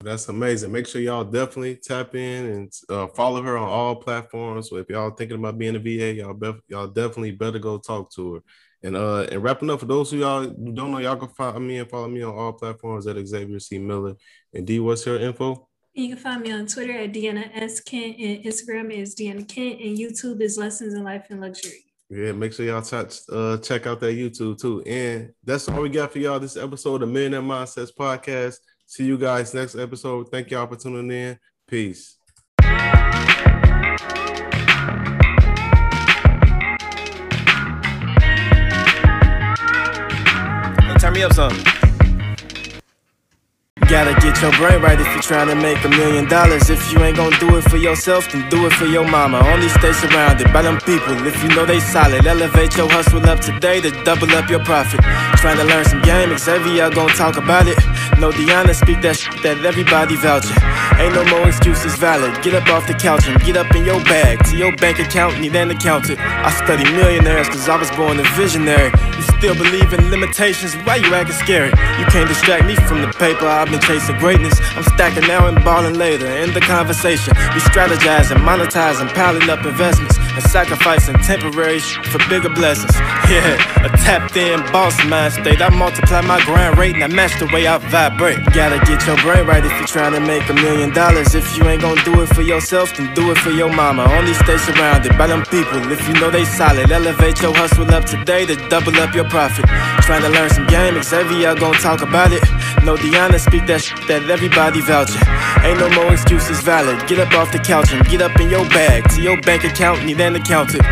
B: That's amazing. Make sure y'all definitely tap in and uh, follow her on all platforms. So if y'all thinking about being a VA, y'all y'all definitely better go talk to her. And uh and wrapping up for those who y'all don't know, y'all can follow me and follow me on all platforms at Xavier C. Miller. And D, what's your info?
C: You can find me on Twitter at Deanna S. Kent and Instagram is Deanna Kent and YouTube is Lessons in Life and Luxury.
B: Yeah, make sure y'all touch, uh, check out that YouTube too. And that's all we got for y'all this episode of Millionaire Mindsets Podcast. See you guys next episode. Thank y'all for tuning in. Peace.
A: turn me up some. Gotta get your brain right if you're trying to make a million dollars. If you ain't gonna do it for yourself, then do it for your mama. Only stay surrounded by them people if you know they solid. Elevate your hustle up today to double up your profit. Trying to learn some game, Xavier gonna talk about it. No Deanna, speak that shit that everybody vouching. Ain't no more excuses valid. Get up off the couch and get up in your bag. To your bank account, need an accountant. I study millionaires cause I was born a visionary. You still believe in limitations, why you acting scary? You can't distract me from the paper, I've been chasing greatness. I'm stacking now and balling later. In the conversation, we strategizing, monetizing, piling up investments. and sacrificing temporary for bigger blessings. Yeah, a tapped in boss mind state. I multiply my grind rate and I match the way I vibrate. Gotta get your brain right if you're trying to make a million dollars. If you ain't gonna do it for yourself, then do it for your mama. Only stay surrounded by them people if you know they solid. Elevate your hustle up today to double up your profit. Trying to learn some game, Xavier gon' talk about it. No Deanna speak that shit that everybody vouching. Ain't no more excuses valid. Get up off the couch and get up in your bag. To your bank account, need an accountant.